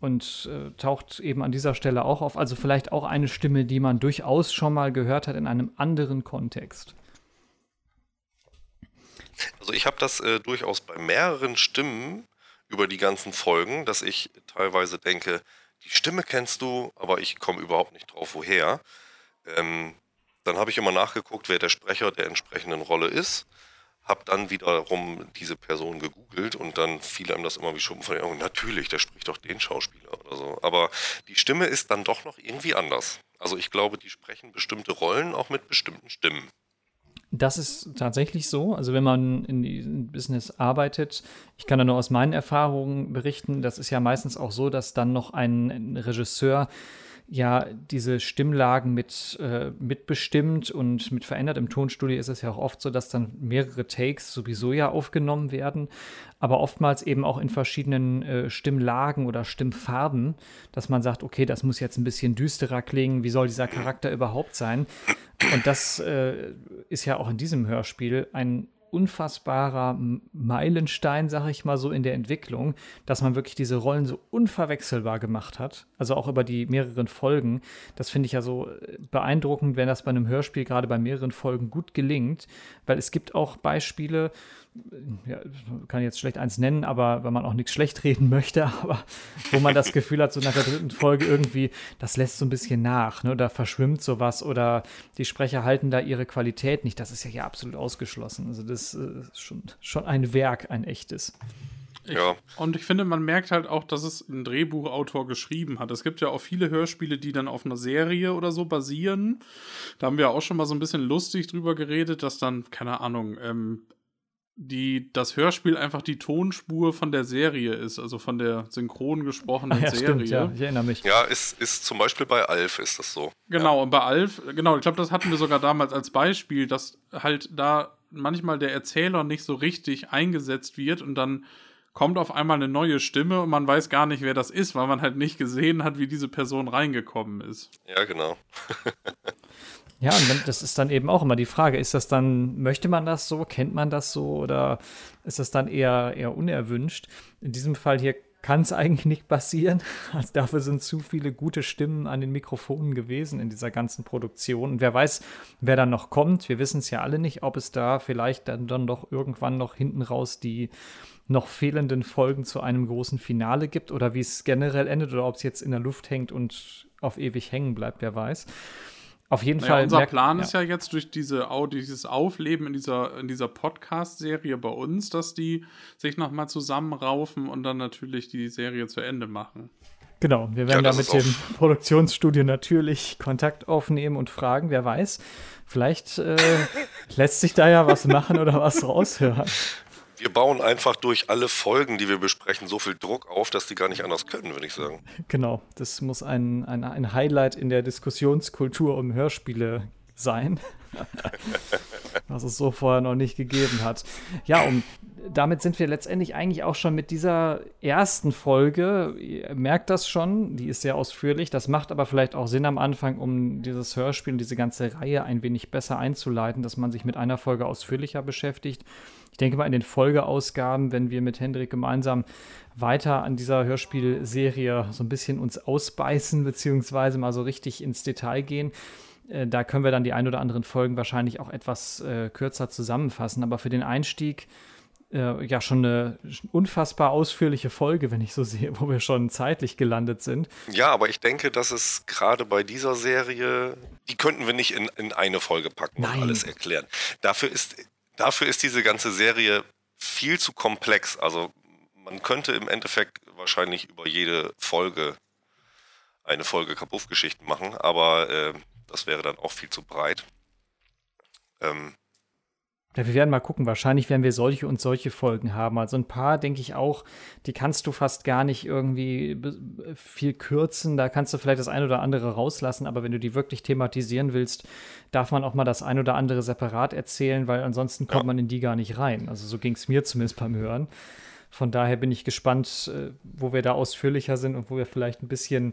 und äh, taucht eben an dieser Stelle auch auf. Also vielleicht auch eine Stimme, die man durchaus schon mal gehört hat in einem anderen Kontext. Also ich habe das äh, durchaus bei mehreren Stimmen über die ganzen Folgen, dass ich teilweise denke, die Stimme kennst du, aber ich komme überhaupt nicht drauf, woher. Ähm, dann habe ich immer nachgeguckt, wer der Sprecher der entsprechenden Rolle ist, habe dann wiederum diese Person gegoogelt und dann fiel einem das immer wie Schuppen von den Augen. Natürlich, der spricht doch den Schauspieler oder so. Aber die Stimme ist dann doch noch irgendwie anders. Also ich glaube, die sprechen bestimmte Rollen auch mit bestimmten Stimmen. Das ist tatsächlich so. Also wenn man in diesem Business arbeitet, ich kann da nur aus meinen Erfahrungen berichten, das ist ja meistens auch so, dass dann noch ein Regisseur ja diese Stimmlagen mit äh, mitbestimmt und mit verändert. Im Tonstudio ist es ja auch oft so, dass dann mehrere Takes sowieso ja aufgenommen werden, aber oftmals eben auch in verschiedenen äh, Stimmlagen oder Stimmfarben, dass man sagt, okay, das muss jetzt ein bisschen düsterer klingen, wie soll dieser Charakter überhaupt sein? Und das äh, ist ja auch in diesem Hörspiel ein unfassbarer Meilenstein, sag ich mal so, in der Entwicklung, dass man wirklich diese Rollen so unverwechselbar gemacht hat. Also auch über die mehreren Folgen. Das finde ich ja so äh, beeindruckend, wenn das bei einem Hörspiel gerade bei mehreren Folgen gut gelingt, weil es gibt auch Beispiele, ja, kann jetzt schlecht eins nennen, aber wenn man auch nichts schlecht reden möchte, aber wo man das Gefühl hat, so nach der dritten Folge irgendwie, das lässt so ein bisschen nach, ne? Da verschwimmt sowas oder die Sprecher halten da ihre Qualität nicht. Das ist ja hier absolut ausgeschlossen. Also das äh, ist schon, schon ein Werk, ein echtes. Ich, ja. Und ich finde, man merkt halt auch, dass es ein Drehbuchautor geschrieben hat. Es gibt ja auch viele Hörspiele, die dann auf einer Serie oder so basieren. Da haben wir auch schon mal so ein bisschen lustig drüber geredet, dass dann, keine Ahnung, ähm, die das Hörspiel einfach die Tonspur von der Serie ist, also von der synchron gesprochenen ja, Serie. Stimmt, ja, ich erinnere mich. Ja, ist, ist zum Beispiel bei Alf ist das so. Genau, ja. und bei Alf, genau, ich glaube, das hatten wir sogar damals als Beispiel, dass halt da manchmal der Erzähler nicht so richtig eingesetzt wird und dann kommt auf einmal eine neue Stimme und man weiß gar nicht, wer das ist, weil man halt nicht gesehen hat, wie diese Person reingekommen ist. Ja, genau. Ja, und wenn, das ist dann eben auch immer die Frage, ist das dann, möchte man das so, kennt man das so oder ist das dann eher, eher unerwünscht? In diesem Fall hier kann es eigentlich nicht passieren. Also dafür sind zu viele gute Stimmen an den Mikrofonen gewesen in dieser ganzen Produktion. Und wer weiß, wer dann noch kommt. Wir wissen es ja alle nicht, ob es da vielleicht dann, dann doch irgendwann noch hinten raus die noch fehlenden Folgen zu einem großen Finale gibt oder wie es generell endet oder ob es jetzt in der Luft hängt und auf ewig hängen bleibt, wer weiß. Auf jeden naja, Fall. Unser Plan ja. ist ja jetzt durch diese, dieses Aufleben in dieser, in dieser Podcast-Serie bei uns, dass die sich nochmal zusammenraufen und dann natürlich die Serie zu Ende machen. Genau, wir werden ja, da mit dem Produktionsstudio natürlich Kontakt aufnehmen und fragen, wer weiß. Vielleicht äh, lässt sich da ja was machen oder was raushören wir bauen einfach durch alle Folgen, die wir besprechen, so viel Druck auf, dass die gar nicht anders können, würde ich sagen. Genau, das muss ein, ein, ein Highlight in der Diskussionskultur um Hörspiele sein, was es so vorher noch nicht gegeben hat. Ja, und damit sind wir letztendlich eigentlich auch schon mit dieser ersten Folge. Ihr merkt das schon, die ist sehr ausführlich. Das macht aber vielleicht auch Sinn am Anfang, um dieses Hörspiel, diese ganze Reihe ein wenig besser einzuleiten, dass man sich mit einer Folge ausführlicher beschäftigt ich denke mal in den Folgeausgaben, wenn wir mit Hendrik gemeinsam weiter an dieser Hörspielserie so ein bisschen uns ausbeißen, beziehungsweise mal so richtig ins Detail gehen, äh, da können wir dann die ein oder anderen Folgen wahrscheinlich auch etwas äh, kürzer zusammenfassen. Aber für den Einstieg äh, ja schon eine unfassbar ausführliche Folge, wenn ich so sehe, wo wir schon zeitlich gelandet sind. Ja, aber ich denke, dass es gerade bei dieser Serie, die könnten wir nicht in, in eine Folge packen Nein. und alles erklären. Dafür ist dafür ist diese ganze Serie viel zu komplex. Also man könnte im Endeffekt wahrscheinlich über jede Folge eine Folge Kapuff-Geschichten machen, aber äh, das wäre dann auch viel zu breit. Ähm, ja, wir werden mal gucken. Wahrscheinlich werden wir solche und solche Folgen haben. Also ein paar, denke ich auch, die kannst du fast gar nicht irgendwie viel kürzen. Da kannst du vielleicht das ein oder andere rauslassen. Aber wenn du die wirklich thematisieren willst, darf man auch mal das ein oder andere separat erzählen, weil ansonsten kommt ja. man in die gar nicht rein. Also so ging es mir zumindest beim Hören. Von daher bin ich gespannt, äh, wo wir da ausführlicher sind und wo wir vielleicht ein bisschen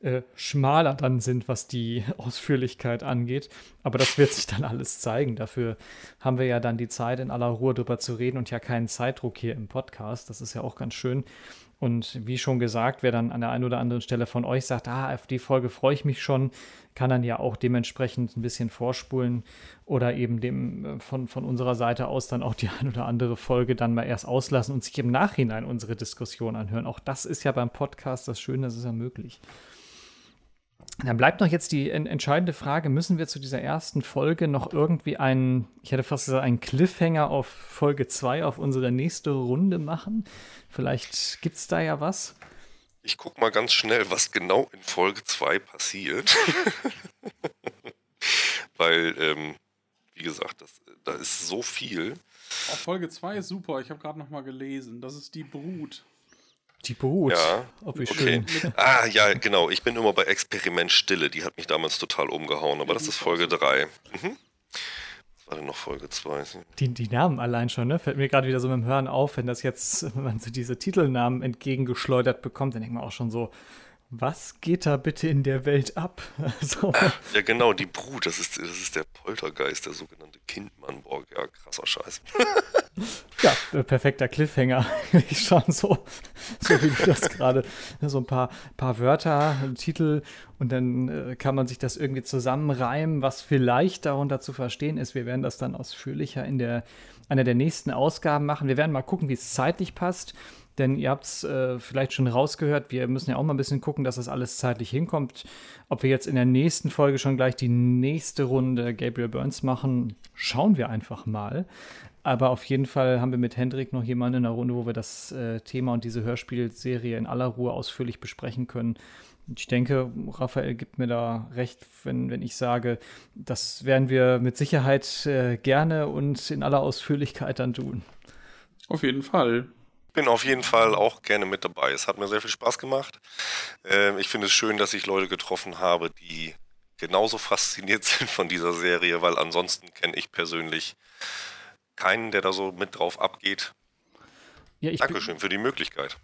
äh, schmaler dann sind, was die Ausführlichkeit angeht. Aber das wird sich dann alles zeigen. Dafür haben wir ja dann die Zeit, in aller Ruhe drüber zu reden und ja keinen Zeitdruck hier im Podcast. Das ist ja auch ganz schön. Und wie schon gesagt, wer dann an der einen oder anderen Stelle von euch sagt, ah, auf die Folge freue ich mich schon, kann dann ja auch dementsprechend ein bisschen vorspulen oder eben dem äh, von, von unserer Seite aus dann auch die ein oder andere Folge dann mal erst auslassen und sich im Nachhinein unsere Diskussion anhören. Auch das ist ja beim Podcast das Schöne, das ist ja möglich. Dann bleibt noch jetzt die entscheidende Frage, müssen wir zu dieser ersten Folge noch irgendwie einen, ich hätte fast gesagt, einen Cliffhanger auf Folge 2 auf unsere nächste Runde machen? Vielleicht gibt es da ja was. Ich guck mal ganz schnell, was genau in Folge 2 passiert. Weil, ähm, wie gesagt, das, da ist so viel. Auch Folge 2 ist super. Ich habe gerade noch mal gelesen. Das ist die Brut. Die Brut. Ja. Oh, wie Okay. schön. Ah, ja, genau. Ich bin immer bei Experiment Stille. Die hat mich damals total umgehauen, aber das ist Folge 3. Mhm. Was war denn noch Folge 2? Die, die Namen allein schon, ne? Fällt mir gerade wieder so mit dem Hören auf, wenn das jetzt, wenn man so diese Titelnamen entgegengeschleudert bekommt, dann denkt man auch schon so, was geht da bitte in der Welt ab? so. Ja, genau, die Brut. Das ist, das ist der Poltergeist, der sogenannte Kindmann. Boah, ja, krasser Scheiß. Ja, äh, perfekter Cliffhanger. Ich schon so, so wie du das gerade, so ein paar, paar Wörter, Titel und dann äh, kann man sich das irgendwie zusammenreimen, was vielleicht darunter zu verstehen ist. Wir werden das dann ausführlicher in der, einer der nächsten Ausgaben machen. Wir werden mal gucken, wie es zeitlich passt. Denn ihr habt es äh, vielleicht schon rausgehört, wir müssen ja auch mal ein bisschen gucken, dass das alles zeitlich hinkommt. Ob wir jetzt in der nächsten Folge schon gleich die nächste Runde Gabriel Burns machen, schauen wir einfach mal. Aber auf jeden Fall haben wir mit Hendrik noch jemanden in der Runde, wo wir das äh, Thema und diese Hörspielserie in aller Ruhe ausführlich besprechen können. Ich denke, Raphael gibt mir da recht, wenn, wenn ich sage, das werden wir mit Sicherheit äh, gerne und in aller Ausführlichkeit dann tun. Auf jeden Fall. Bin auf jeden Fall auch gerne mit dabei. Es hat mir sehr viel Spaß gemacht. Ähm, ich finde es schön, dass ich Leute getroffen habe, die genauso fasziniert sind von dieser Serie, weil ansonsten kenne ich persönlich keinen, der da so mit drauf abgeht. Ja, ich bin, Dankeschön für die Möglichkeit.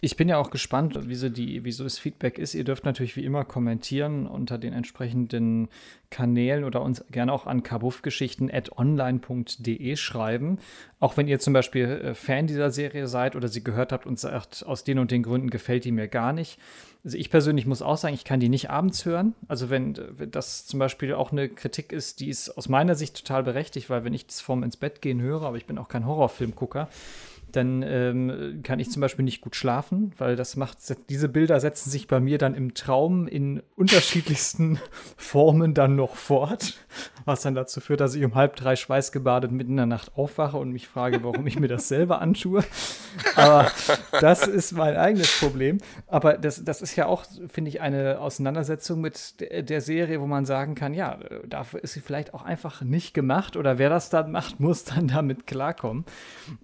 ich bin ja auch gespannt, wie so, die, wie so das Feedback ist. Ihr dürft natürlich wie immer kommentieren unter den entsprechenden Kanälen oder uns gerne auch an kabuffgeschichten.online.de schreiben. Auch wenn ihr zum Beispiel äh, Fan dieser Serie seid oder sie gehört habt und sagt, aus den und den Gründen gefällt die mir gar nicht. Also ich persönlich muss auch sagen, ich kann die nicht abends hören. Also wenn, wenn das zum Beispiel auch eine Kritik ist, die ist aus meiner Sicht total berechtigt, weil wenn ich das vorm ins Bett gehen höre, aber ich bin auch kein Horrorfilmgucker, dann ähm, kann ich zum Beispiel nicht gut schlafen, weil das macht, diese Bilder setzen sich bei mir dann im Traum in unterschiedlichsten Formen dann noch fort, was dann dazu führt, dass ich um halb drei schweißgebadet mitten in der Nacht aufwache und mich frage, warum ich mir das selber antue. Aber das ist mein eigenes Problem. Aber das, das ist ja auch, finde ich, eine Auseinandersetzung mit der, der Serie, wo man sagen kann, ja, dafür ist sie vielleicht auch einfach nicht gemacht oder wer das dann macht, muss dann damit klarkommen.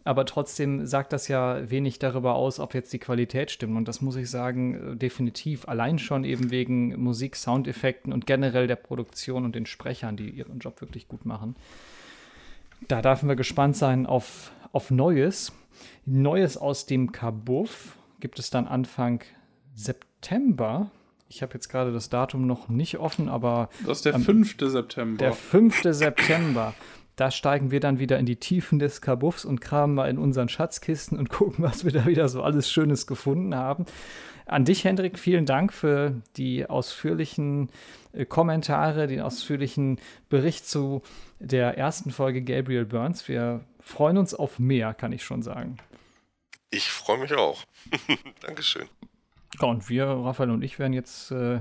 Aber trotzdem sagt das ja wenig darüber aus, ob jetzt die Qualität stimmt. Und das muss ich sagen, äh, definitiv. Allein schon eben wegen Musik, Soundeffekten und generell der Produktion und den Sprechern, die ihren Job wirklich gut machen. Da dürfen wir gespannt sein auf, auf Neues. Neues aus dem Kabuff gibt es dann Anfang September. Ich habe jetzt gerade das Datum noch nicht offen, aber Das ist der Am- 5. September. der 5. September. Da steigen wir dann wieder in die Tiefen des Kabuffs und kramen mal in unseren Schatzkisten und gucken, was wir da wieder so alles Schönes gefunden haben. An dich, Hendrik, vielen Dank für die ausführlichen äh, Kommentare, den ausführlichen Bericht zu der ersten Folge Gabriel Burns. Wir freuen uns auf mehr, kann ich schon sagen. Ich freue mich auch. Dankeschön. Ja, und wir, Raphael und ich, werden jetzt äh,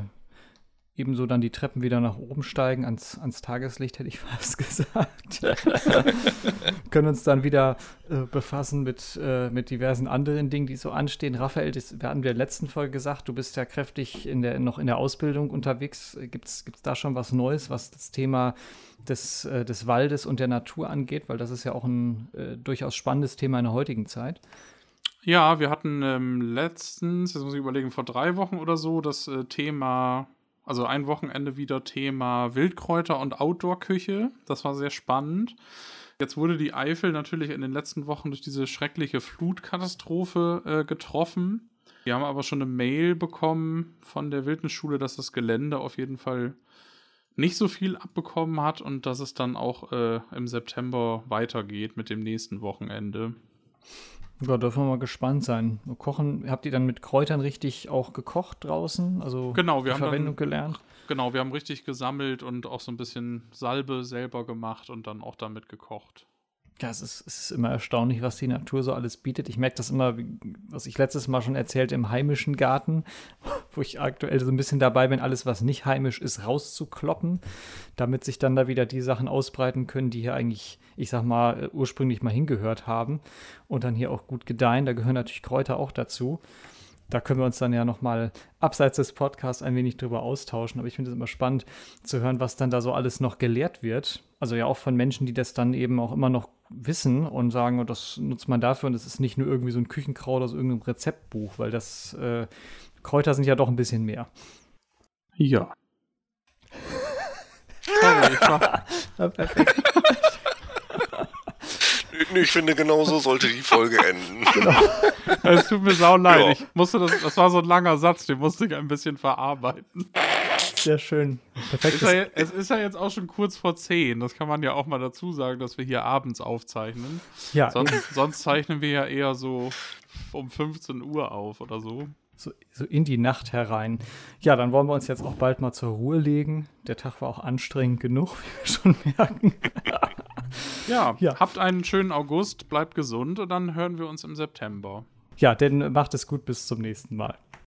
ebenso dann die Treppen wieder nach oben steigen, ans, ans Tageslicht, hätte ich fast gesagt. Können uns dann wieder äh, befassen mit, äh, mit diversen anderen Dingen, die so anstehen. Raphael, das wir hatten wir in der letzten Folge gesagt, du bist ja kräftig in der, noch in der Ausbildung unterwegs. Gibt es da schon was Neues, was das Thema des, äh, des Waldes und der Natur angeht? Weil das ist ja auch ein äh, durchaus spannendes Thema in der heutigen Zeit. Ja, wir hatten ähm, letztens, jetzt muss ich überlegen, vor drei Wochen oder so, das äh, Thema, also ein Wochenende wieder Thema Wildkräuter und Outdoor-Küche. Das war sehr spannend. Jetzt wurde die Eifel natürlich in den letzten Wochen durch diese schreckliche Flutkatastrophe äh, getroffen. Wir haben aber schon eine Mail bekommen von der Wildnisschule, dass das Gelände auf jeden Fall nicht so viel abbekommen hat und dass es dann auch äh, im September weitergeht mit dem nächsten Wochenende. Ja, dürfen wir mal gespannt sein. Kochen, habt ihr dann mit Kräutern richtig auch gekocht draußen? Also Genau, wir die haben dann- Verwendung gelernt? Genau, wir haben richtig gesammelt und auch so ein bisschen Salbe selber gemacht und dann auch damit gekocht. Ja, es ist, es ist immer erstaunlich, was die Natur so alles bietet. Ich merke das immer, was ich letztes Mal schon erzählt im heimischen Garten, wo ich aktuell so ein bisschen dabei bin, alles, was nicht heimisch ist, rauszukloppen, damit sich dann da wieder die Sachen ausbreiten können, die hier eigentlich, ich sag mal, äh, ursprünglich mal hingehört haben und dann hier auch gut gedeihen. Da gehören natürlich Kräuter auch dazu. da können wir uns dann ja nochmal abseits des Podcasts ein wenig drüber austauschen. Aber ich finde es immer spannend zu hören, was dann da so alles noch gelehrt wird. Also ja auch von Menschen, die das dann eben auch immer noch wissen und sagen, oh, das nutzt man dafür und es ist nicht nur irgendwie so ein Küchenkraut aus irgendeinem Rezeptbuch, weil das äh, Kräuter sind ja doch ein bisschen mehr. Ja. Sorry, ich war. Ja, perfekt. Ich finde, genauso sollte die Folge enden. Es tut mir sau leid. Ja. Ich musste das, das war so ein langer Satz, den musste ich ein bisschen verarbeiten. Sehr schön. Perfekt. Ist ja, es ist ja jetzt auch schon kurz vor 10. Das kann man ja auch mal dazu sagen, dass wir hier abends aufzeichnen. Ja, Sonst, sonst zeichnen wir ja eher so um 15 Uhr auf oder so. So, so in die Nacht herein. Ja, dann wollen wir uns jetzt auch bald mal zur Ruhe legen. Der Tag war auch anstrengend genug, wie wir schon merken. Ja, Ja. habt einen schönen August, bleibt gesund und dann hören wir uns im September. Ja, denn macht es gut bis zum nächsten Mal.